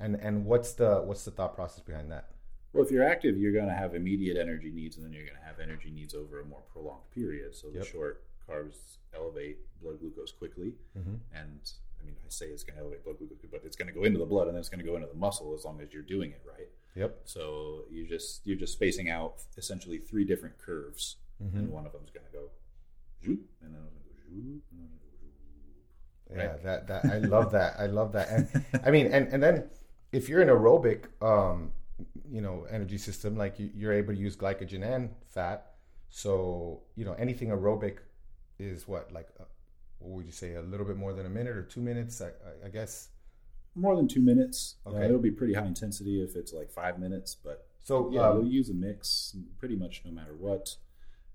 And and what's the what's the thought process behind that? Well, if you're active, you're going to have immediate energy needs, and then you're going to have energy needs over a more prolonged period. So the Yep. short carbs elevate blood glucose quickly, Mm-hmm. and I mean, I say it's going to elevate blood glucose, but it's going to go into the blood, and then it's going to go into the muscle as long as you're doing it right. Yep. So you just you're just spacing out essentially three different curves, Mm-hmm. and one of them's going to go zoop, and then it's going to go zoop, and then it's going to go. Yeah, that that I love that. I love that. And I mean, and and then if you're an aerobic, um, you know, energy system, like you, you're able to use glycogen and fat. So you know, anything aerobic is what like, uh, what would you say, a little bit more than a minute or two minutes? I, I, I guess. More than two minutes. Uh, Okay. it'll be pretty high intensity if it's like five minutes, but So yeah, um, you'll use a mix pretty much no matter what.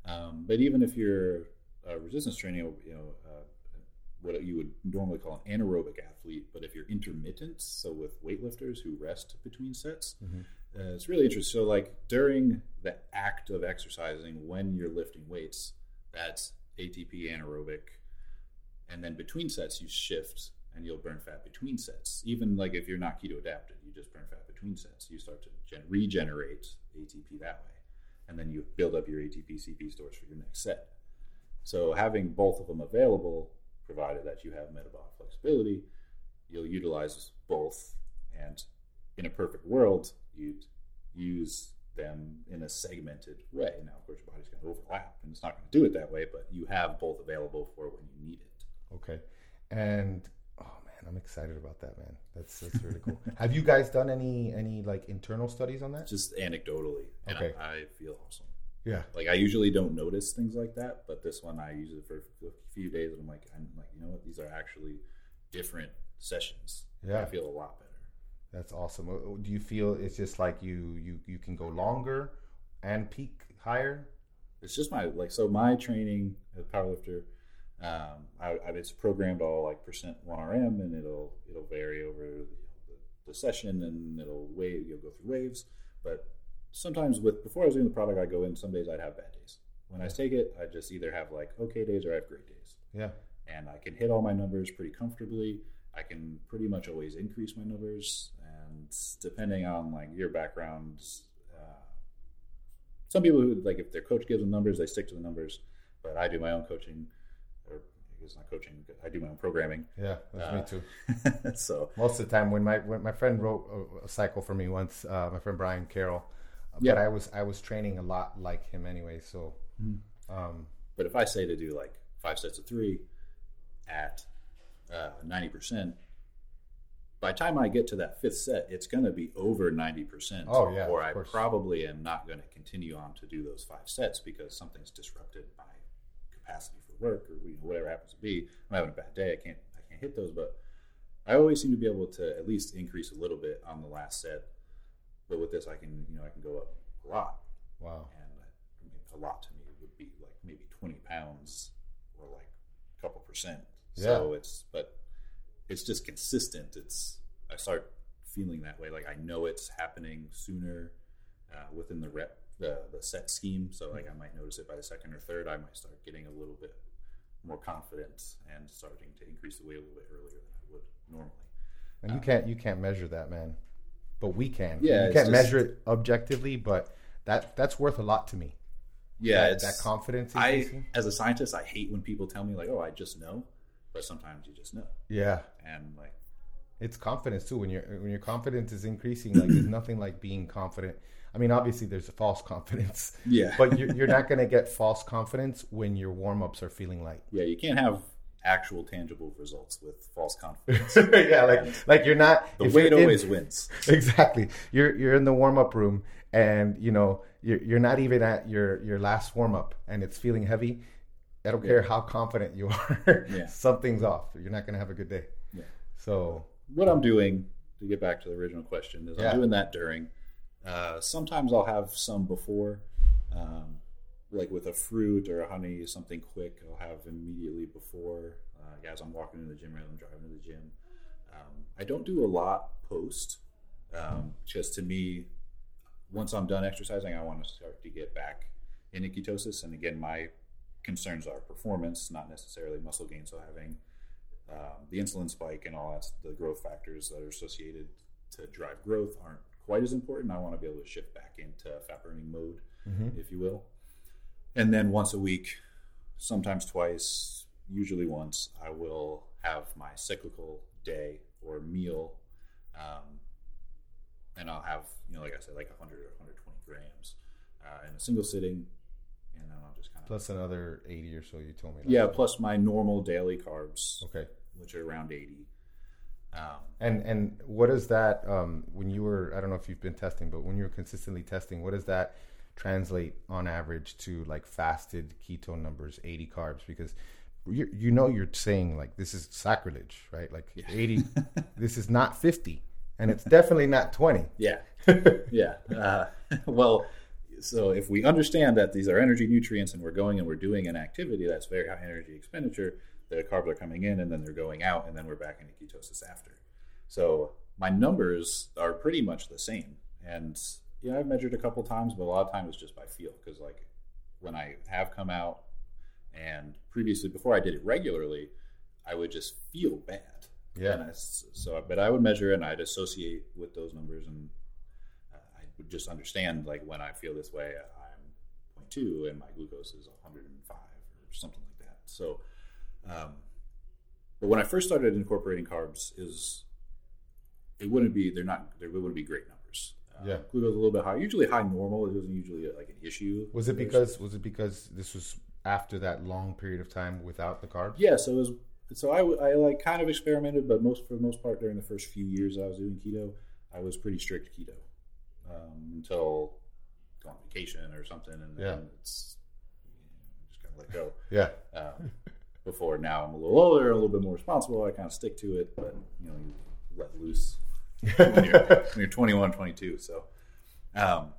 Um, but even if you're uh, resistance training, you know, uh, what you would normally call an anaerobic athlete, but if you're intermittent, so with weightlifters who rest between sets, uh, it's really interesting. So, like during the act of exercising, when you're lifting weights, that's ATP anaerobic, and then between sets you shift and you'll burn fat between sets. Even like if you're not keto adapted, you just burn fat between sets. You start to gen- regenerate ATP that way, and then you build up your ATP CP stores for your next set. So having both of them available, provided that you have metabolic flexibility, you'll utilize both. And in a perfect world, you'd use them in a segmented way. Now, of course, your body's going to overlap, and it's not going to do it that way. But you have both available for when you need it. okay, and oh man, I'm excited about that, man. That's that's really cool. Have you guys done any any like internal studies on that? Just anecdotally, Okay. I, I feel awesome. Yeah. Like I usually don't notice things like that, but this one I use it for a few days, and I'm like, I'm like, you know what? These are actually different sessions. Yeah. I feel a lot better. That's awesome. Uh, Do you feel it's just like you you you can go longer and peak higher? It's just my like so my training as a powerlifter. Um, I, I it's programmed all like percent one RM, and it'll it'll vary over the, the session, and it'll wave. You'll go through waves, but sometimes with before I was doing the product, I go in. Some days I'd have bad days. When I take it, I just either have like okay days or I have great days. Yeah. and I can hit all my numbers pretty comfortably. I can pretty much always increase my numbers, and depending on like your background, uh, some people who like if their coach gives them numbers, they stick to the numbers. But I do my own coaching, or it's not coaching. I do my own programming. Yeah, that's me Uh, too. so Most of the time, when my when my friend wrote a, a cycle for me once, uh, my friend Brian Carroll, uh, Yeah. but I was I was training a lot like him anyway. So, um, But if I say to do like five sets of three at uh, ninety percent, by the time I get to that fifth set, it's going to be over ninety percent. Oh, yeah, or I course. probably am not going to continue on to do those five sets because something's disrupted my capacity for work or you know, whatever happens to be. I'm having a bad day. I can't I can't hit those, but I always seem to be able to at least increase a little bit on the last set. But with this, I can you know I can go up a lot wow. and uh, mean, a lot to me would be like maybe 20 pounds or like a couple percent Yeah. so it's but it's just consistent it's i start feeling that way like i know it's happening sooner uh, within the rep the, the set scheme so like i might notice it by the second or third i might start getting a little bit more confident and starting to increase the weight a little bit earlier than i would normally And you can't you can't measure that, man. but we can. Yeah, you can't just- measure it objectively, but that that's worth a lot to me. Yeah, that, it's that confidence. I, as a scientist, I hate when people tell me like, "Oh, I just know," but sometimes you just know, yeah, and like, it's confidence too. When your when your confidence is increasing, like there's nothing like being confident. I mean, obviously there's a false confidence, yeah, but you're, you're not going to get false confidence when your warm ups are feeling light. yeah, you can't have actual tangible results with false confidence. yeah, like like you're not. The weight you're in- always wins. exactly. You're you're in the warm up room, and you know you're you're not even at your your last warm up, and it's feeling heavy. I don't care how confident you are. Yeah. Something's off. You're not going to have a good day. Yeah. So what I'm doing to get back to the original question is Yeah. I'm doing that during. Uh, sometimes I'll have some before, um, like with a fruit or a honey, something quick. I'll have immediately before, uh, as I'm walking to the gym or I'm driving to the gym. Um, I don't do a lot post, um, just to me. Once I'm done exercising, I want to start to get back into ketosis. And again, my concerns are performance, not necessarily muscle gain. So having um, the insulin spike and all that's the growth factors that are associated to drive growth aren't quite as important. I want to be able to shift back into fat burning mode, if you will. And then once a week, sometimes twice, usually once, I will have my cyclical day or meal. Um, and I'll have, you know, like I said, like 100 or 120 grams uh, in a single sitting. And then I'll just kind of. Plus another eighty or so. You told me. Yeah, plus my normal daily carbs, Okay. which are around 80. Um, And and what is that? Um, when you were, I don't know if you've been testing, but when you're consistently testing, what does that translate on average to like fasted ketone numbers, 80 carbs? Because you you know you're saying like this is sacrilege, right? Like 80, this is not 50, and it's definitely not 20. Yeah. yeah. Uh, well, so if we understand that these are energy nutrients and we're going and we're doing an activity that's very high energy expenditure, the carbs are coming in and then they're going out and then we're back into ketosis after. So my numbers are pretty much the same. And yeah, I've measured a couple times, but a lot of times it's just by feel because like when I have come out and previously before I did it regularly, I would just feel bad. Yeah. And I, so, but I would measure and I'd associate with those numbers, and just understand like when I feel this way, I'm 0.2 and my glucose is 105 or something like that. So, um, but when I first started incorporating carbs, is it wouldn't be they're not there wouldn't be great numbers. Uh, Yeah. glucose a little bit high, usually high normal. It wasn't usually like an issue. Was it because was it because this was after that long period of time without the carbs? Yeah, so it was. So I, I like kind of experimented, but most for the most part during the first few years I was doing keto, I was pretty strict keto um, until go on vacation or something, and then Yeah. it's you know, just kind of let go. Yeah. Um, before now I'm a little older, a little bit more responsible. I kind of stick to it, but you know you let loose when you're, when you're 21, 22. So, um,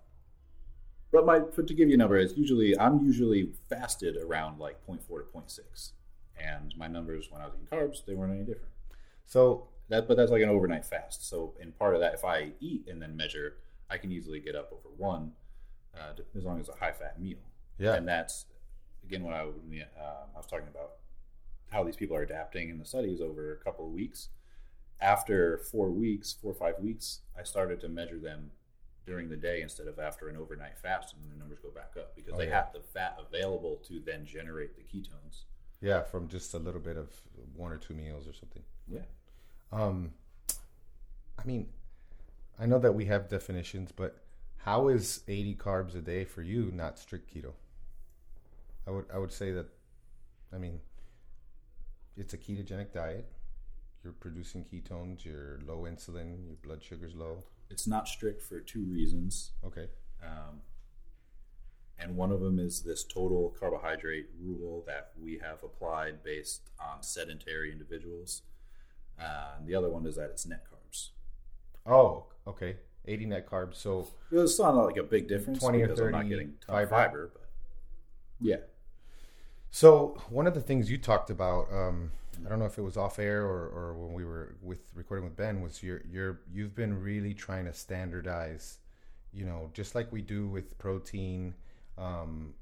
but my but to give you a number, it's usually I'm usually fasted around like 0.4 to 0.6, and my numbers when I was eating carbs they weren't any different. So That but that's like an overnight fast. So in part of that, if I eat and then measure, I can easily get up over one, uh, as long as a high fat meal. Yeah. and that's again when I uh, I was talking about how these people are adapting in the studies over a couple of weeks. After four weeks, four or five weeks, I started to measure them during the day instead of after an overnight fast, and the numbers go back up because Oh, they yeah. have the fat available to then generate the ketones. yeah, from just a little bit of one or two meals or something. Yeah. Um, I mean, I know that we have definitions, but how is 80 carbs a day for you not strict keto? I would I would say that, I mean, it's a ketogenic diet. You're producing ketones. You're low insulin. Your blood sugar's low. It's not strict for two reasons. Okay. Um, and one of them is this total carbohydrate rule that we have applied based on sedentary individuals. Uh, and the other one is that it's net carbs. Oh, okay. 80 net carbs. So It's not like a big difference 20 or because I'm not 30 getting ton fiber. fiber, but yeah. So one of the things you talked about, um, I don't know if it was off air or, or when we were with recording with Ben, was you're you're you've been really trying to standardize, you know, just like we do with protein, um,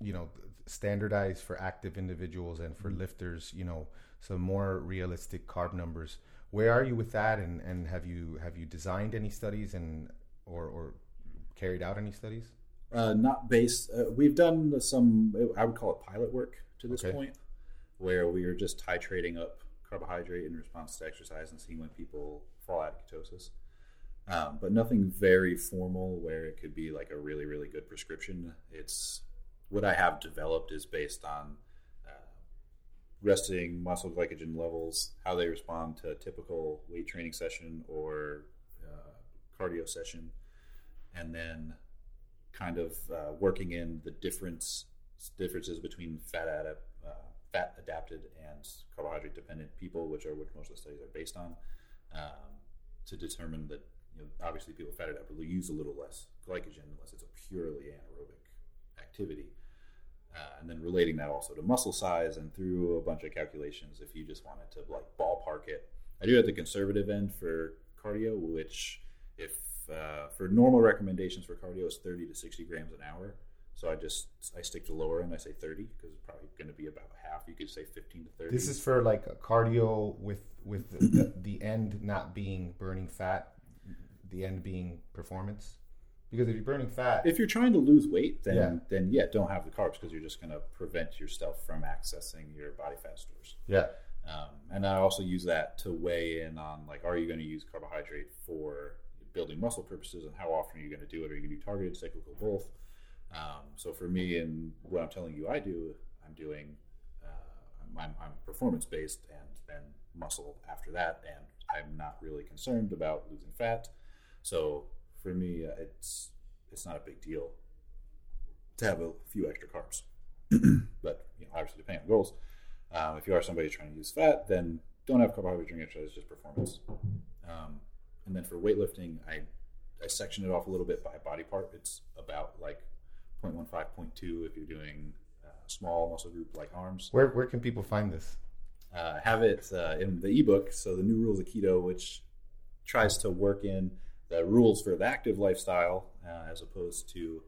you know, standardize for active individuals and for lifters, you know, some more realistic carb numbers. Where are you with that? And, and have you have you designed any studies and or, or carried out any studies? Uh, not based. Uh, we've done some. I would call it pilot work to this Okay. point, where we are just titrating up carbohydrate in response to exercise and seeing when people fall out of ketosis. Um, but nothing very formal where it could be like a really really good prescription. It's what I have developed is based on resting muscle glycogen levels, how they respond to a typical weight training session or uh, cardio session, and then kind of uh, working in the difference differences between fat adap- uh, fat adapted and carbohydrate dependent people, which are which most of the studies are based on, um, to determine that you know obviously people fat adapted will use a little less glycogen unless it's a purely anaerobic activity. Uh, and then relating that also to muscle size and through a bunch of calculations if you just wanted to like ballpark it. I do at the conservative end for cardio which if uh, for normal recommendations for cardio is 30 to 60 grams an hour. So i just i stick to lower end i say 30 because it's probably going to be about half. You could say 15 to 30 This is for like a cardio with with the, the end not being burning fat, the end being performance. Because if you're burning fat, if you're trying to lose weight then Yeah. then yeah don't have the carbs because you're just going to prevent yourself from accessing your body fat stores yeah, Um, and I also use that to weigh in on like, are you going to use carbohydrate for building muscle purposes, and how often are you going to do it? Are you going to do targeted, cyclical, both? Um, so for me, and what I'm telling you, I do, I'm doing, uh, I'm, I'm performance based, and then muscle after that, and I'm not really concerned about losing fat. So for me, uh, it's it's not a big deal to have a few extra carbs, but you know, obviously depending on goals. Um, if you are somebody trying to use fat, then don't have carbohydrate during exercise, just performance. Um, and then for weightlifting, I, I section it off a little bit by body part. It's about like 0.15, 0.2 if you're doing uh, small muscle group like arms. where where can people find this? Uh, have it uh, in the ebook, so the new rules of keto, which tries to work in the rules for the active lifestyle uh, as opposed to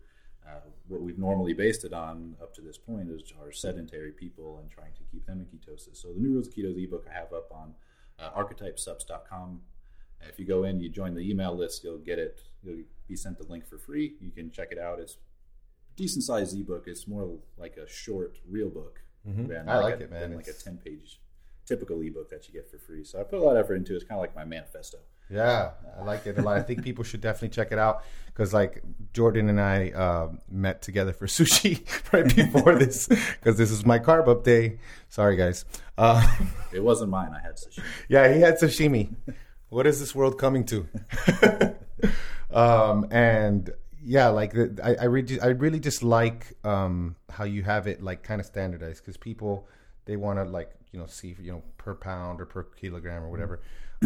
uh, what we've normally based it on up to this point is our sedentary people and trying to keep them in ketosis. So the new rules of keto ebook I have up on uh, archetypesupps.com. If you go in, you join the email list, you'll get it. You'll be sent the link for free. You can check it out. It's a decent sized ebook. It's more like a short real book. Mm-hmm. I like a, it, man. than like a ten page typical ebook that you get for free. So I put a lot of effort into it. It's kind of like my manifesto. Yeah, I like it a lot. I think people should definitely check it out because, like, Jordan and I uh, met together for sushi right before this because this is my carb up day. Sorry, guys. Uh, It wasn't mine. I had sushi. yeah, he had sashimi. What is this world coming to? um, and yeah, like the, I, I, re- I really just like um, how you have it like kind of standardized because people they want to like you know see you know per pound or per kilogram or whatever.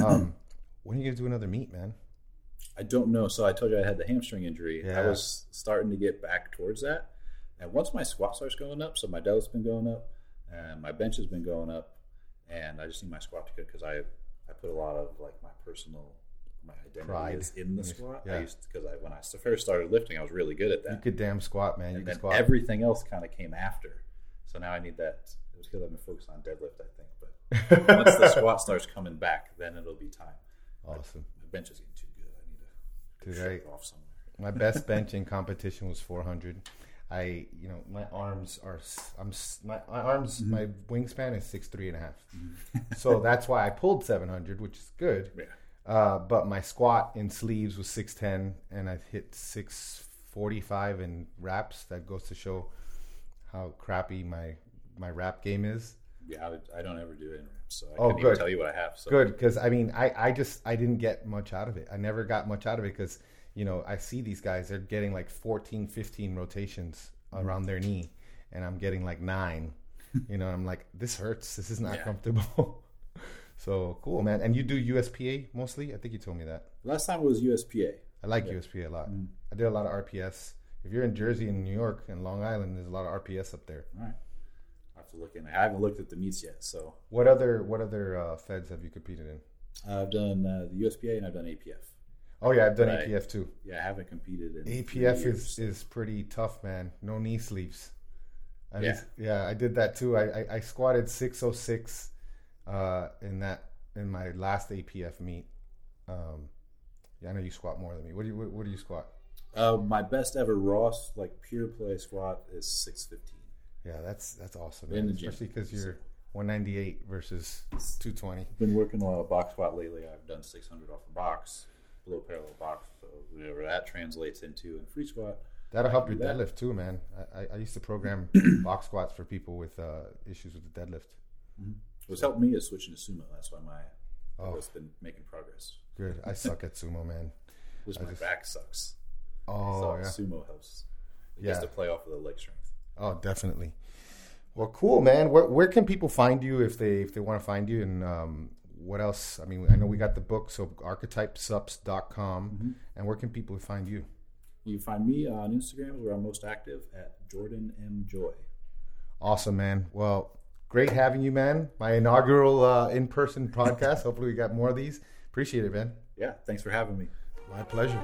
Um, when are you gonna do another meet, man? I don't know. So I told you I had the hamstring injury. Yeah. I was starting to get back towards that. And once my squat starts going up, so my deadlift's been going up, and my bench has been going up, and I just need my squat to go because I I put a lot of like my personal my identity Pride. is in the squat. Yeah. I used because I when I first started lifting, I was really good at that. You could damn squat, man. You and can then squat. everything else kind of came after. So now I need that. It was because I've been focused on deadlift, I think. But once the squat starts coming back, then it'll be time. Awesome. My bench is getting too good. I need to Dude, shake I- it off somewhere. My best bench in competition was 400. I, you know, my arms are, I'm, my, my arms, Mm-hmm. my wingspan is six three and a half. so that's why I pulled 700, which is good. Yeah. Uh, but my squat in sleeves was 610, and I hit 645 in wraps. That goes to show how crappy my my wrap game is. Yeah, I, would, I don't ever do it in reps, so I Oh, good. tell you what I have. So Good, because I mean, I, I just I didn't get much out of it. I never got much out of it because you know I see these guys they're getting like 14, 15 rotations around their knee, and I'm getting like nine. you know, I'm like this hurts. This is not Yeah. comfortable. so cool, man. And you do USPA mostly? I think you told me that. last time it was USPA. I like USPA a lot. Mm. I did a lot of RPS. If you're in Jersey and New York and Long Island, there's a lot of RPS up there. All right, have to look in. I haven't looked at the meets yet, so What other what other uh, feds have you competed in? I've done uh, the USPA and I've done APF. Oh yeah, I've done Right. APF too. Yeah, I haven't competed in APF years. is, is pretty tough, man. No knee sleeves. I Yeah. just- yeah, I did that too. I, I, I squatted 606 uh, in that in my last APF meet. Um, yeah, I know you squat more than me. What do you what, what do you squat? Uh, my best ever raw like pure play squat is six fifteen. Yeah, that's that's awesome. In man. the gym. Especially because you're 198 versus 220. Been working a lot of box squat lately. I've done six hundred off the box, below parallel box. So whatever that translates into in free squat. That'll help your do that. deadlift too, man. I, I, I used to program box squats for people with uh, issues with the deadlift. What's helped me is switching to sumo. That's why my Oh. I've been making progress. Good. I suck at sumo, man. Just my back sucks. Oh so yeah. sumo helps. It Yeah. gets to play off of the leg strength. Oh, definitely. Well, cool, man. Where where can people find you if they if they want to find you and um, what else? I mean, I know we got the book, so archetypesupps.com. Mm-hmm. And where can people find you? You find me on Instagram where I'm most active at Jordan M Joy. Awesome, man. Well, great having you, man. My inaugural uh, in person podcast. Hopefully, we got more of these. Appreciate it, man. Yeah, thanks for having me. My pleasure.